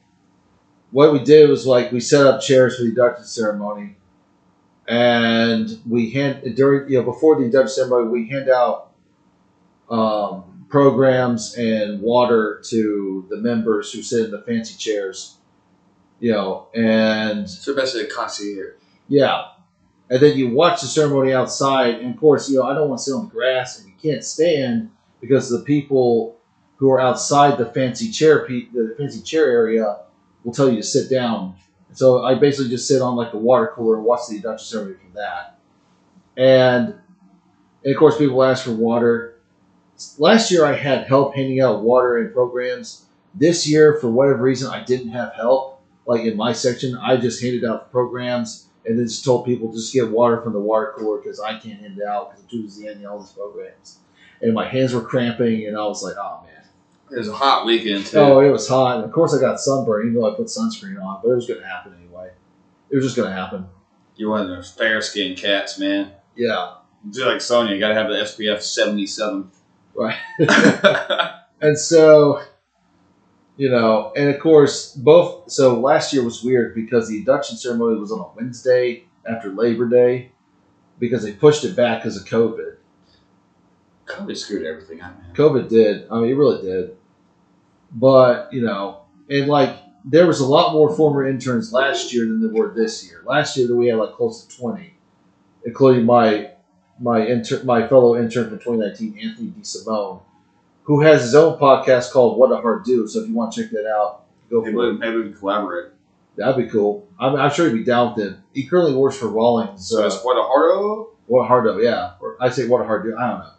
what we did was like we set up chairs for the induction ceremony, and we hand during you know before the induction ceremony we hand out um, programs and water to the members who sit in the fancy chairs, you know, and
So basically, a concierge.
yeah. And then you watch the ceremony outside, and of course, you know, I don't want to sit on the grass, and you can't stand because the people who are outside the fancy chair, pe- the fancy chair area, will tell you to sit down. So I basically just sit on like a water cooler and watch the induction ceremony from that. And, and of course, people ask for water. Last year, I had help handing out water and programs. This year, for whatever reason, I didn't have help. Like in my section, I just handed out the programs and then just told people just get water from the water cooler because I can't hand it out because I'm too busy handling all these programs. And my hands were cramping, and I was like, oh man.
It was a hot weekend too.
Oh, it was hot. And of course, I got sunburned, even though I put sunscreen on, but it was going to happen anyway. It was just going to happen.
You're one of those fair skinned cats, man.
Yeah.
Just like Sonya, you gotta have the SPF 77.
Right. And so, you know, and of course, both. So last year was weird because the induction ceremony was on a Wednesday after Labor Day because they pushed it back because of COVID.
COVID screwed everything up, man.
COVID did. I mean, it really did. But, you know, and like, there was a lot more former interns last year than there were this year. Last year, that we had like close to 20, including my my inter- my fellow intern from 2019, Anthony DeSimone, who has his own podcast called What a Hard Do. So if you want to check that out, go
Maybe,
for it.
maybe we can collaborate.
That'd be cool. I'm, I'm sure he'd be down with it. He currently works for Rawlings.
So
uh,
it's what a Hard Do.
what a hard do, yeah. Or I say what a hard do. I don't know.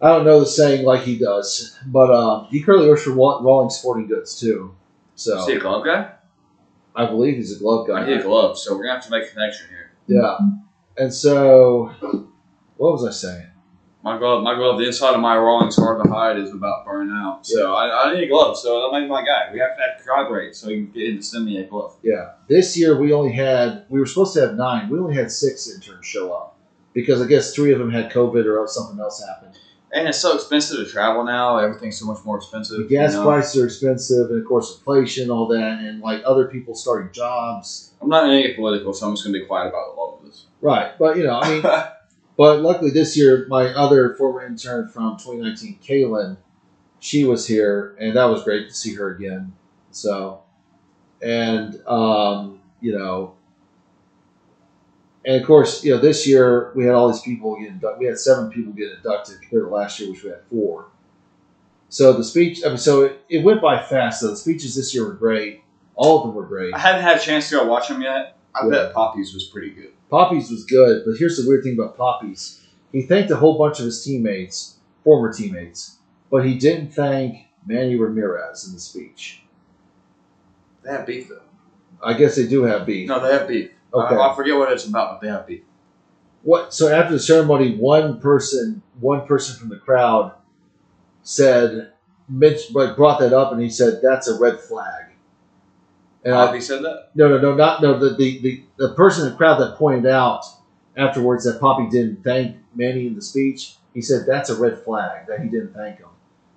I don't know the saying like he does, but um, he currently works for Rawlings Sporting Goods too. So
Is he a glove guy?
I believe he's a glove
I
guy.
need a glove, so we're gonna have to make a connection here.
Yeah. And so, what was I saying?
My glove, my glove, the inside of my Rawlings Heart of the Hide is about burning out. So I, I need a glove. So that might be my guy. We have to have to collaborate so you can get him to send me a glove.
Yeah. This year we only had we were supposed to have nine. We only had six interns show up because I guess three of them had COVID or something else happened.
And it's so expensive to travel now. Everything's so much more expensive.
The gas
you know?
prices are expensive, and of course inflation, all that, and like other people starting jobs.
I'm not going to get political, so I'm just going to be quiet about all of this.
Right. But you know, I mean, but luckily this year my other former intern from 2019, Kaylin, she was here, and that was great to see her again. So, and um, you know, and of course, you know, this year we had all these people get inducted. We had seven people get inducted compared to last year, which we had four. So the speech, I mean, so it, it went by fast. So the speeches this year were great. All of them were great.
I haven't had a chance to go watch them yet. I
Yeah.
bet Papi's was pretty good.
Papi's was good, but here's the weird thing about Papi's. He thanked a whole bunch of his teammates, former teammates, but he didn't thank Manny Ramirez in the speech.
They have beef though.
I guess they do have beef.
No, they have beef.
Okay.
I, I forget what it's about, but they have beef.
What? So after the ceremony, one person, one person from the crowd, said, Mitch, but brought that up, and he said that's a red flag. And I,
Papi said that.
No, no, no, not no. The, the the the person in the crowd that pointed out afterwards that Papi didn't thank Manny in the speech. He said that's a red flag that he didn't thank him,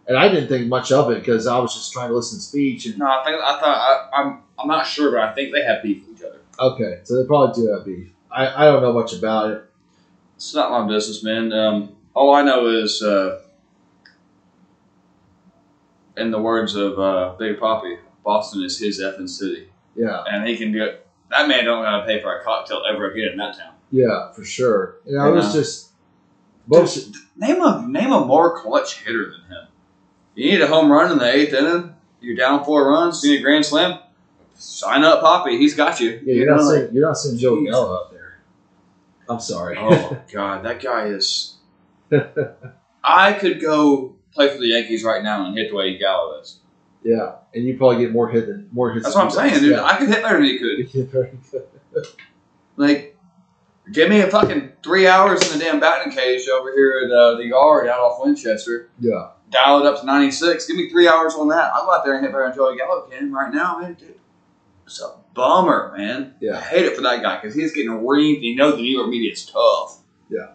and I didn't think much of it because I was just trying to listen to the speech. And
No, I think I thought I, I'm I'm not sure, but I think they have beef with each other.
Okay, so they probably do have beef. I, I don't know much about it.
It's not my business, man. Um, all I know is, uh, in the words of uh, Big Papi, Boston is his effing city,
Yeah,
and he can get that man don't gotta pay for a cocktail ever again in that town.
yeah, for sure. You know, it was
Yeah.
just bullshit.
Name a name a more clutch hitter than him. You need a home run in the eighth inning. You're down four runs. You need a grand slam. Sign up, Papi. He's got you.
Yeah, you're
You
not
know,
saying you're not saying Joe
Jeez.
Gallo out there. I'm sorry.
Oh god, that guy is. I could go play for the Yankees right now and hit the way Gallo is.
yeah, and you probably get more hit than more hits.
That's
than
what I'm
he does.
saying, dude.
Yeah.
I could hit better than he could.
Good.
Like, give me a fucking three hours in the damn batting cage over here at uh, the yard out off Winchester.
Yeah.
Dial it up to 96. Give me three hours on that. I'll go out there and hit better than Joey Gallo can right now, man. Dude, it's a bummer, man.
Yeah.
I hate it for that guy because he's getting reamed. He knows the New York media is tough. Yeah.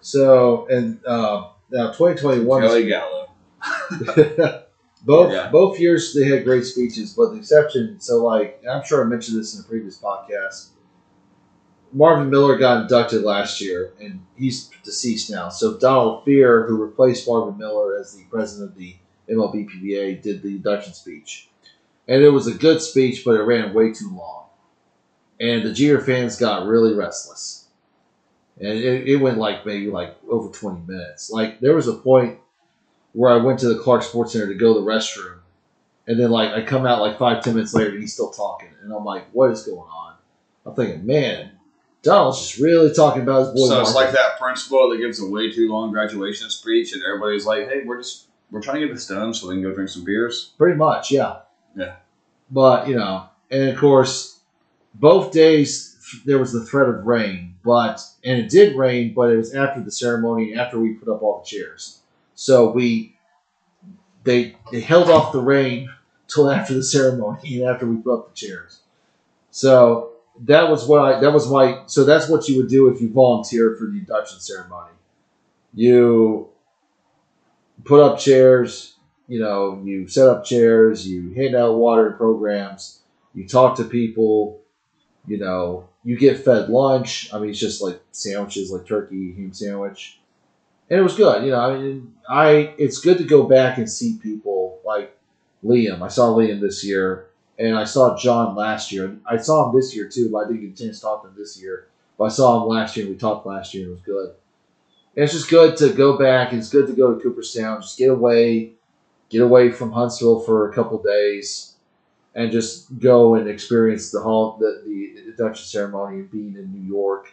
So and uh, now 2021.
Joey Gallo.
both
Yeah.
both years they had great speeches, but the exception. So like I'm sure I mentioned this in a previous podcast. Marvin Miller got inducted last year, and he's deceased now. So Donald Fehr, who replaced Marvin Miller as the president of the MLB PBA, did the induction speech, and it was a good speech, but it ran way too long, and the Jeter fans got really restless, and it, it went like maybe like over 20 minutes. Like there was a point where I went to the Clark Sports Center to go to the restroom, and then like I come out like five ten minutes later, and he's still talking, and I'm like, what is going on? I'm thinking, man, Donald's just really talking about his boy.
So it's like that principal that gives a way too long graduation speech, and everybody's like, "Hey, we're just we're trying to get this done so we can go drink some beers."
Pretty much, yeah.
Yeah.
But you know, and of course, both days there was the threat of rain, but and it did rain, but it was after the ceremony, after we put up all the chairs. So we they they held off the rain till after the ceremony and after we put up the chairs. So that was what I that was my so that's what you would do if you volunteered for the induction ceremony. You put up chairs, you know, you set up chairs, you hand out water programs, you talk to people, you know, you get fed lunch. I mean, it's just like sandwiches, like turkey, ham sandwich, and it was good. You know, I mean, I it's good to go back and see people like Liam. I saw Liam this year, and I saw John last year. I saw him this year too, but I didn't get a chance to talk to him this year. But I saw him last year, and we talked last year, and it was good. And it's just good to go back. It's good to go to Cooperstown, just get away, get away from Huntsville for a couple days, and just go and experience the hall, the, the induction ceremony and being in New York.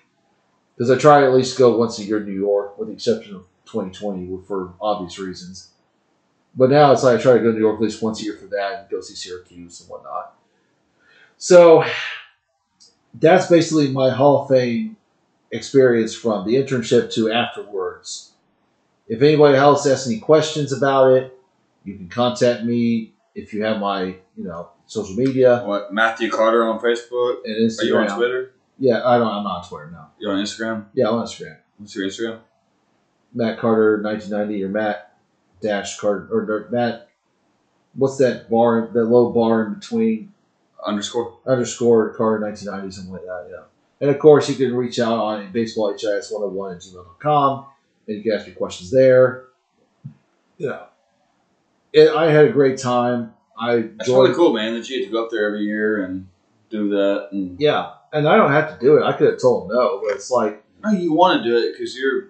Because I try at least go once a year to New York, with the exception of 2020 for obvious reasons. But now it's like I try to go to New York at least once a year for that and go see Syracuse and whatnot. So that's basically my Hall of Fame experience from the internship to afterwards. If anybody else has any questions about it, you can contact me if you have my, you know, social media
What Matthew Carter on Facebook?
and Instagram.
Are you on. Twitter?
Yeah, I don't. I'm not on Twitter now.
You on Instagram?
Yeah, I'm on Instagram.
What's your Instagram?
Matt Carter 1990 or Matt Dash Carter or, or Matt. What's that bar? That low bar in between
Underscore.
underscore Carter 1990 something like that. Yeah. And of course, you can reach out on baseballhis101 at gmail.com and you can ask your questions there. Yeah. It, I had a great time. I
That's really cool, man. That you get to go up there every year and do that. And
Yeah. And I don't have to do it. I could have told him no, but it's like,
no, you want to do it because you're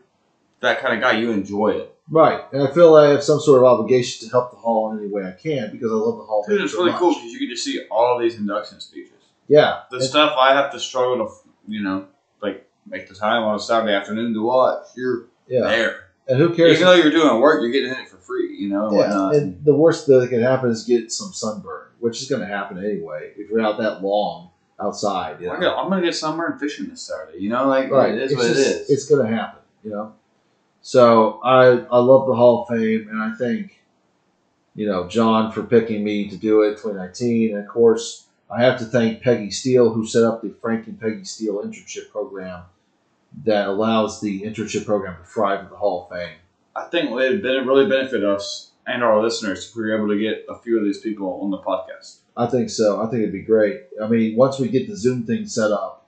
that kind of guy. You enjoy it.
right. And I feel like I have some sort of obligation to help the Hall in any way I can because I love the Hall.
Dude, it's
so
really
much.
cool because you get to see all these induction speeches.
Yeah.
The
And-
stuff I have to struggle to, you know, like make the time on a Saturday afternoon to watch. You're
yeah.
there.
And who cares?
Even though you're doing work, you're getting in it for free. You know, and
Yeah,
whatnot.
and the worst that can happen is get some sunburn, which is going to happen anyway if you're out that long outside. You know?
I'm gonna- get sunburn fishing this Saturday. You know, like
Right,
it is
it's
what
just-
it is.
It's going to happen, you know. So I I love the Hall of Fame, and I think, you know John for picking me to do it 2019, and of course I have to thank Peggy Steele who set up the Frank and Peggy Steele internship program that allows the internship program to thrive at the Hall of Fame.
I think it would really benefit us and our listeners if we were able to get a few of these people on the podcast.
I think so. I think it'd be great. I mean, once we get the Zoom thing set up,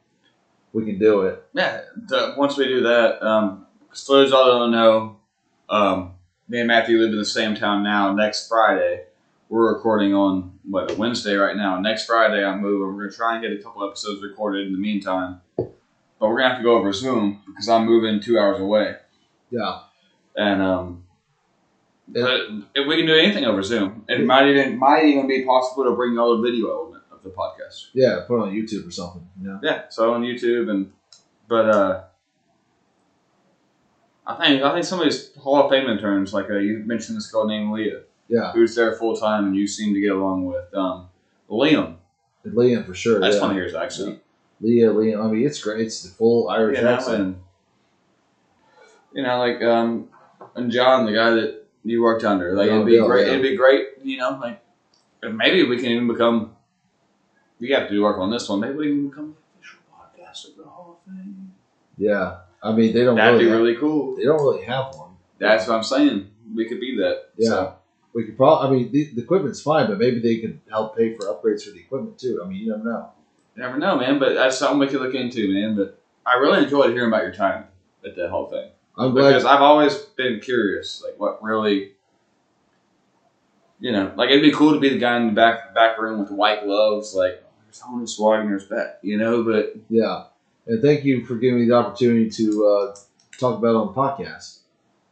we can do it.
Yeah, the, once we do that, um, for those all don't know, um, me and Matthew live in the same town now. Next Friday, we're recording on what Wednesday right now. Next Friday, I'm moving. We're gonna try and get a couple episodes recorded in the meantime, but we're gonna have to go over Zoom because I'm moving two hours away,
Yeah.
and um. But if we can do anything over Zoom, it might even might even be possible to bring all the video element of the podcast.
Yeah, put it on YouTube or something. You know.
Yeah, so on YouTube and but uh I think I think some of these Hall of Fame interns, like uh, you mentioned this girl named Leah,
Yeah,
who's there full time and you seem to get along with. Um Liam.
Liam for sure.
That's
yeah.
one of yours actually.
Leah, Liam. I mean, it's great. It's the full Irish
know,
accent.
you know, like um and John, the guy that you worked under. Like it'd be
Bill,
great
yeah.
it'd be great, you know, like maybe we can even become we have to do work on this one. Maybe we can become official podcast of the Hall of Fame.
Yeah, I mean, they don't
That'd
really.
be
have,
really cool.
They don't really have one.
That's what I'm saying. We could be that.
Yeah.
So,
We could probably. I mean, the, the equipment's fine, but maybe they could help pay for upgrades for the equipment too. I mean, you never know.
you never know, man. But that's something we could look into, man. But I really enjoyed hearing about your time at that whole thing
I'm glad.
because I've always been curious, like what really, you know, like it'd be cool to be the guy in the back back room with the white gloves, like there's Honus Wagner's back, you know. But
yeah, and thank you for giving me the opportunity to uh, talk about it on the podcast.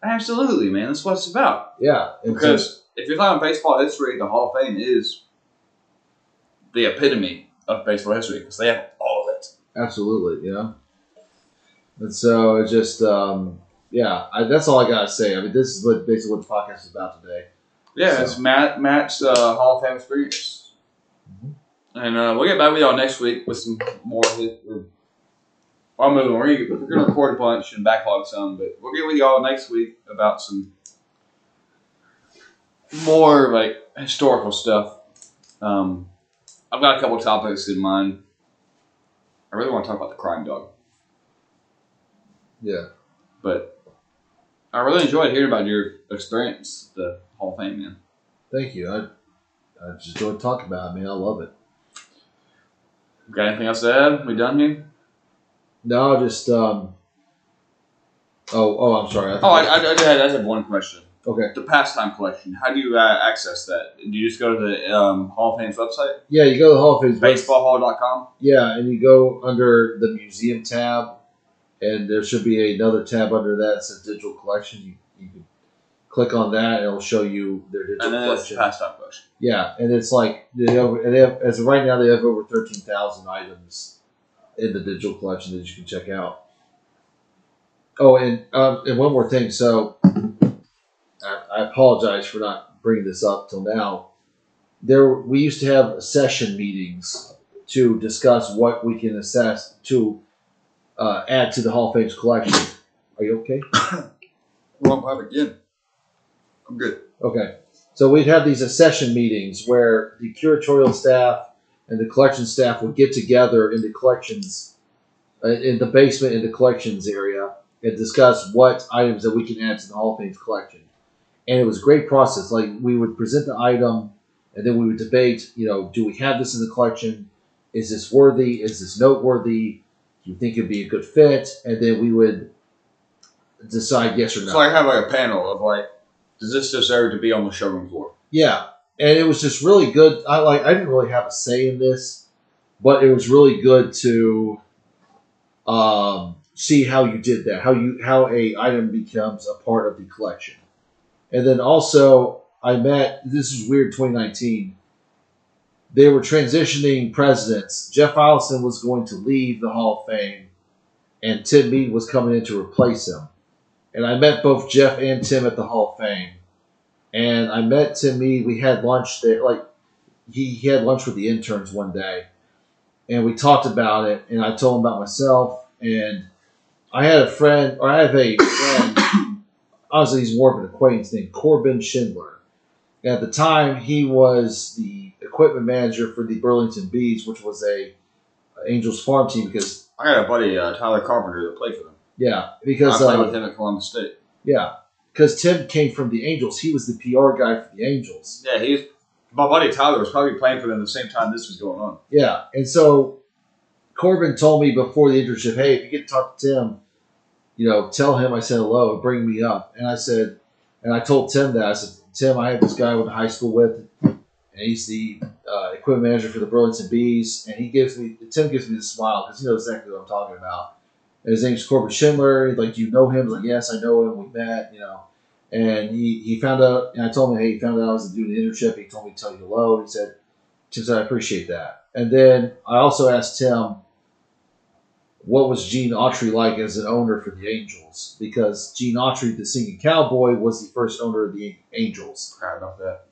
absolutely, man, that's what it's about.
Yeah,
Because if you're talking baseball history, the Hall of Fame is the epitome of baseball history because they have all of it.
Absolutely, yeah. And so it just, um, yeah, I, that's all I gotta say. I mean, this is what basically what the podcast is about today.
Yeah,
So-
it's Matt Matt's uh, Hall of Fame experience.
Mhm.
And uh, we'll get back with y'all next week with some more. I'm moving. on. We're gonna, we're gonna record a bunch and backlog some, but we'll get with y'all next week about some more like historical stuff. Um, I've got a couple topics in mind. I really want to talk about the crime dog,
Yeah.
but I really enjoyed hearing about your experience, at the Hall of Fame, man.
Thank you. I I just enjoyed talking about it. I mean, I love it.
Got anything else to add? We done here?
No, just um. Oh, oh, I'm sorry.
Oh, I, I, I, had, I had one question.
Okay.
The pastime collection. How do you uh, access that? Do you just go to the um, Hall of Fame's website,
Yeah, you go to the Hall of Fame.
baseballhall.com?
Yeah, and you go under the museum tab, and there should be another tab under that. It says digital collection. You, you can click on that, and it'll show you their digital
And then it's the
collection.
pastime collection.
Yeah, and it's like they have, and they have as of right now they have over thirteen thousand items in the digital collection that you can check out. Oh, and um, and one more thing. So I, apologize for not bringing this up till now. There, we used to have accession meetings to discuss what we can assess to uh, add to the Hall of Fame's collection. Are you okay?
well, I'm again. I'm good.
Okay. So we'd have these accession meetings where the curatorial staff and the collection staff would get together in the collections, uh, in the basement in the collections area, and discuss what items that we can add to the Hall of Fame's collection. And it was a great process. Like we would present the item, and then we would debate. You know, do we have this in the collection? Is this worthy? Is this noteworthy? Do you think it'd be a good fit? And then we would decide yes or no.
So I have like a panel of like, does this deserve to be on the showroom floor?
Yeah, and it was just really good. I like. I didn't really have a say in this, but it was really good to um, see how you did that. How you how a item becomes a part of the collection, and then also I met. This is weird. Twenty nineteen. They were transitioning presidents. Jeff Idelson was going to leave the Hall of Fame, and Tim Mead was coming in to replace him. And I met both Jeff and Tim at the Hall of Fame and I met Tim Mead. We had lunch there. Like he, he had lunch with the interns one day, and we talked about it. And I told him about myself. And I had a friend, or I have a Honestly, he's more of an acquaintance named Corbin Schindler. At the time, he was the equipment manager for the Burlington Bees, which was a Angels farm team. Because
I got a buddy, uh, Tyler Carpenter, that played for them.
yeah, because I
played
uh,
with him at Columbus State.
yeah, because Tim came from the Angels. He was the PR guy for the Angels.
Yeah, he's my buddy Tyler was probably playing for them at the same time this was going on.
Yeah, and so Corbin told me before the internship, hey, if you get to talk to Tim, you know, tell him I said hello and bring me up. And I said, and I told Tim that I said, Tim, I have this guy I went to high school with, and he's the uh, equipment manager for the Burlington Bees, and he gives me Tim gives me the smile because he knows exactly what I'm talking about. And his name's Corbin Schindler. Like, you know him? Like, yes, I know him. We met, you know. And he, he found out, and I told him, hey, he found out I was doing the internship. He told me to tell you hello. He said, Tim said, I appreciate that. And then I also asked Tim, what was Gene Autry like as an owner for the Angels? Because Gene Autry, the singing cowboy, was the first owner of the Angels.
Proud about that.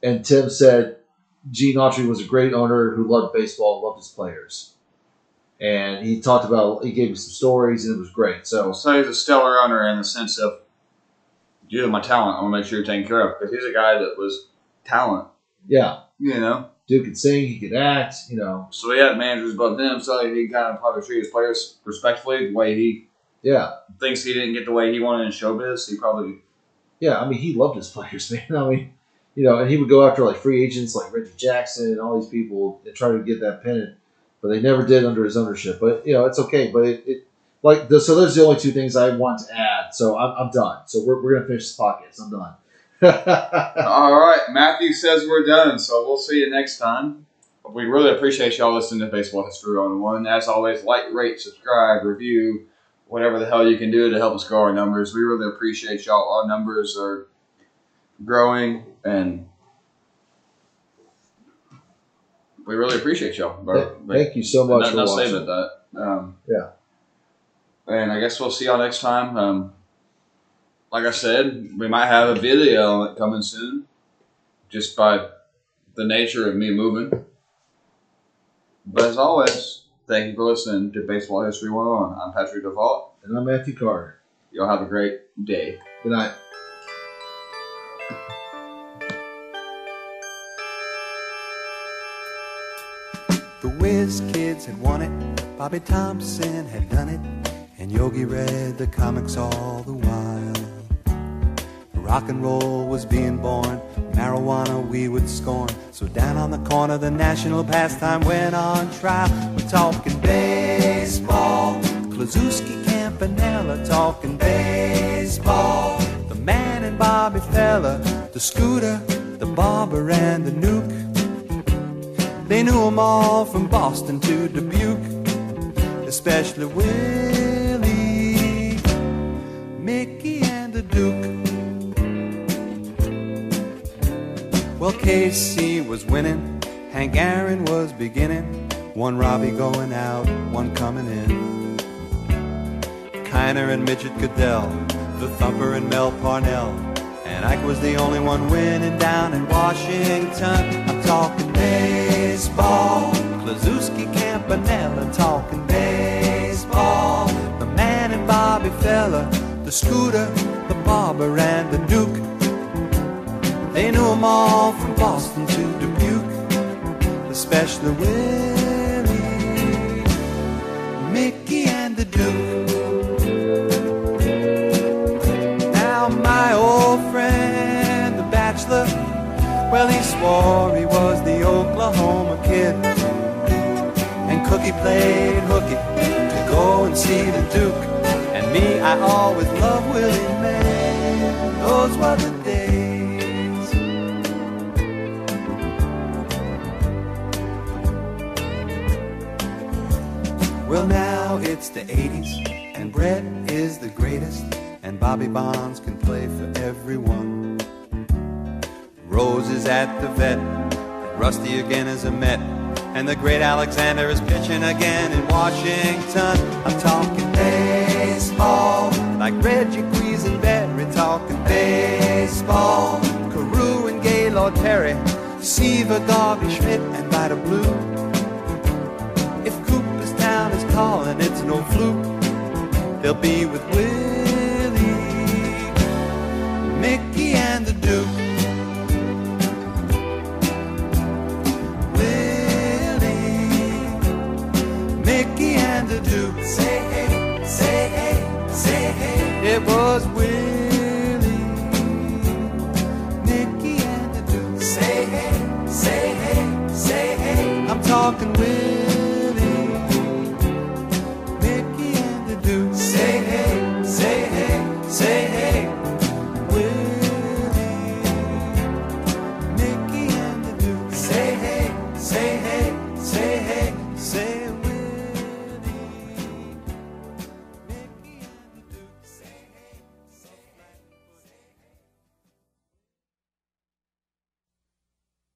And Tim said Gene Autry was a great owner who loved baseball, loved his players. And he talked about, he gave me some stories, and it was great. So,
So he's a stellar owner in the sense of, due to my talent, I want to make sure you're taken care of because he's a guy that was talent,
yeah,
you know.
Dude could sing, he could act, you know.
So he had managers above him, so he kind of probably treat his players respectfully. The way he
Yeah,
thinks he didn't get the way he wanted in showbiz, he probably
yeah. I mean, he loved his players, man. I mean, you know, and he would go after like free agents like Reggie Jackson and all these people and try to get that pennant, but they never did under his ownership. But you know, it's okay. But it, it like the, so. Those are the only two things I want to add. So I'm, I'm done. So we're, we're gonna finish this podcast. I'm done.
All right, Matthew says we're done, so we'll see you next time. We really appreciate y'all listening to Baseball History on One. As always, like, rate, subscribe, review, whatever the hell you can do to help us grow our numbers. We really appreciate y'all. Our numbers are growing, and we really appreciate y'all. bro.
Thank you so much
Nothing
for
say
watching.
that. Um,
Yeah.
And I guess we'll see y'all next time. Um, like I said, we might have a video on it coming soon, just by the nature of me moving. But as always, thank you for listening to Baseball History 101. I'm Patrick DeVault.
And I'm Matthew Carter.
Y'all have a great day.
Good night.
The Whiz Kids had won it, Bobby Thomson had done it, and Yogi read the comics all the while. Rock and roll was being born, marijuana we would scorn. So down on the corner, the national pastime went on trial. We're talking baseball, Kluszewski, Campanella, talking baseball. The man and Bobby Feller, the scooter, the barber, and the Newk. They knew 'em all from Boston to Dubuque, especially Willie, Mickey, and the Duke. Well, Casey was winning, Hank Aaron was beginning, one Robbie going out, one coming in. Kiner and Midget Goodell, the Thumper and Mel Parnell, and Ike was the only one winning down in Washington. I'm talking baseball, Klazuski, Campanella, talking baseball. The man and Bobby Fella, the scooter, the barber, and the Duke. They knew 'em all from Boston to Dubuque, especially Willie, Mickey, and the Duke. Now my old friend, the bachelor, well he swore he was the Oklahoma kid, and Cookie played hooky to go and see the Duke. And me, I always loved Willie man. Those were the days. Well, now it's the 80s, and Brett is the greatest, and Bobby Bonds can play for everyone. Rose is at the vet, Rusty again is a Met, and the great Alexander is pitching again in Washington. I'm talking baseball, like Reggie Quisenberry, talking baseball. Carew and Gaylord Perry, Seaver, Garvey, Schmidt, and Vida Blue. Is calling, it's no fluke. They'll be with Willie, Mickey, and the Duke. Willie, Mickey, and the Duke. Say hey, say hey, say hey. It was Willie, Mickey, and Say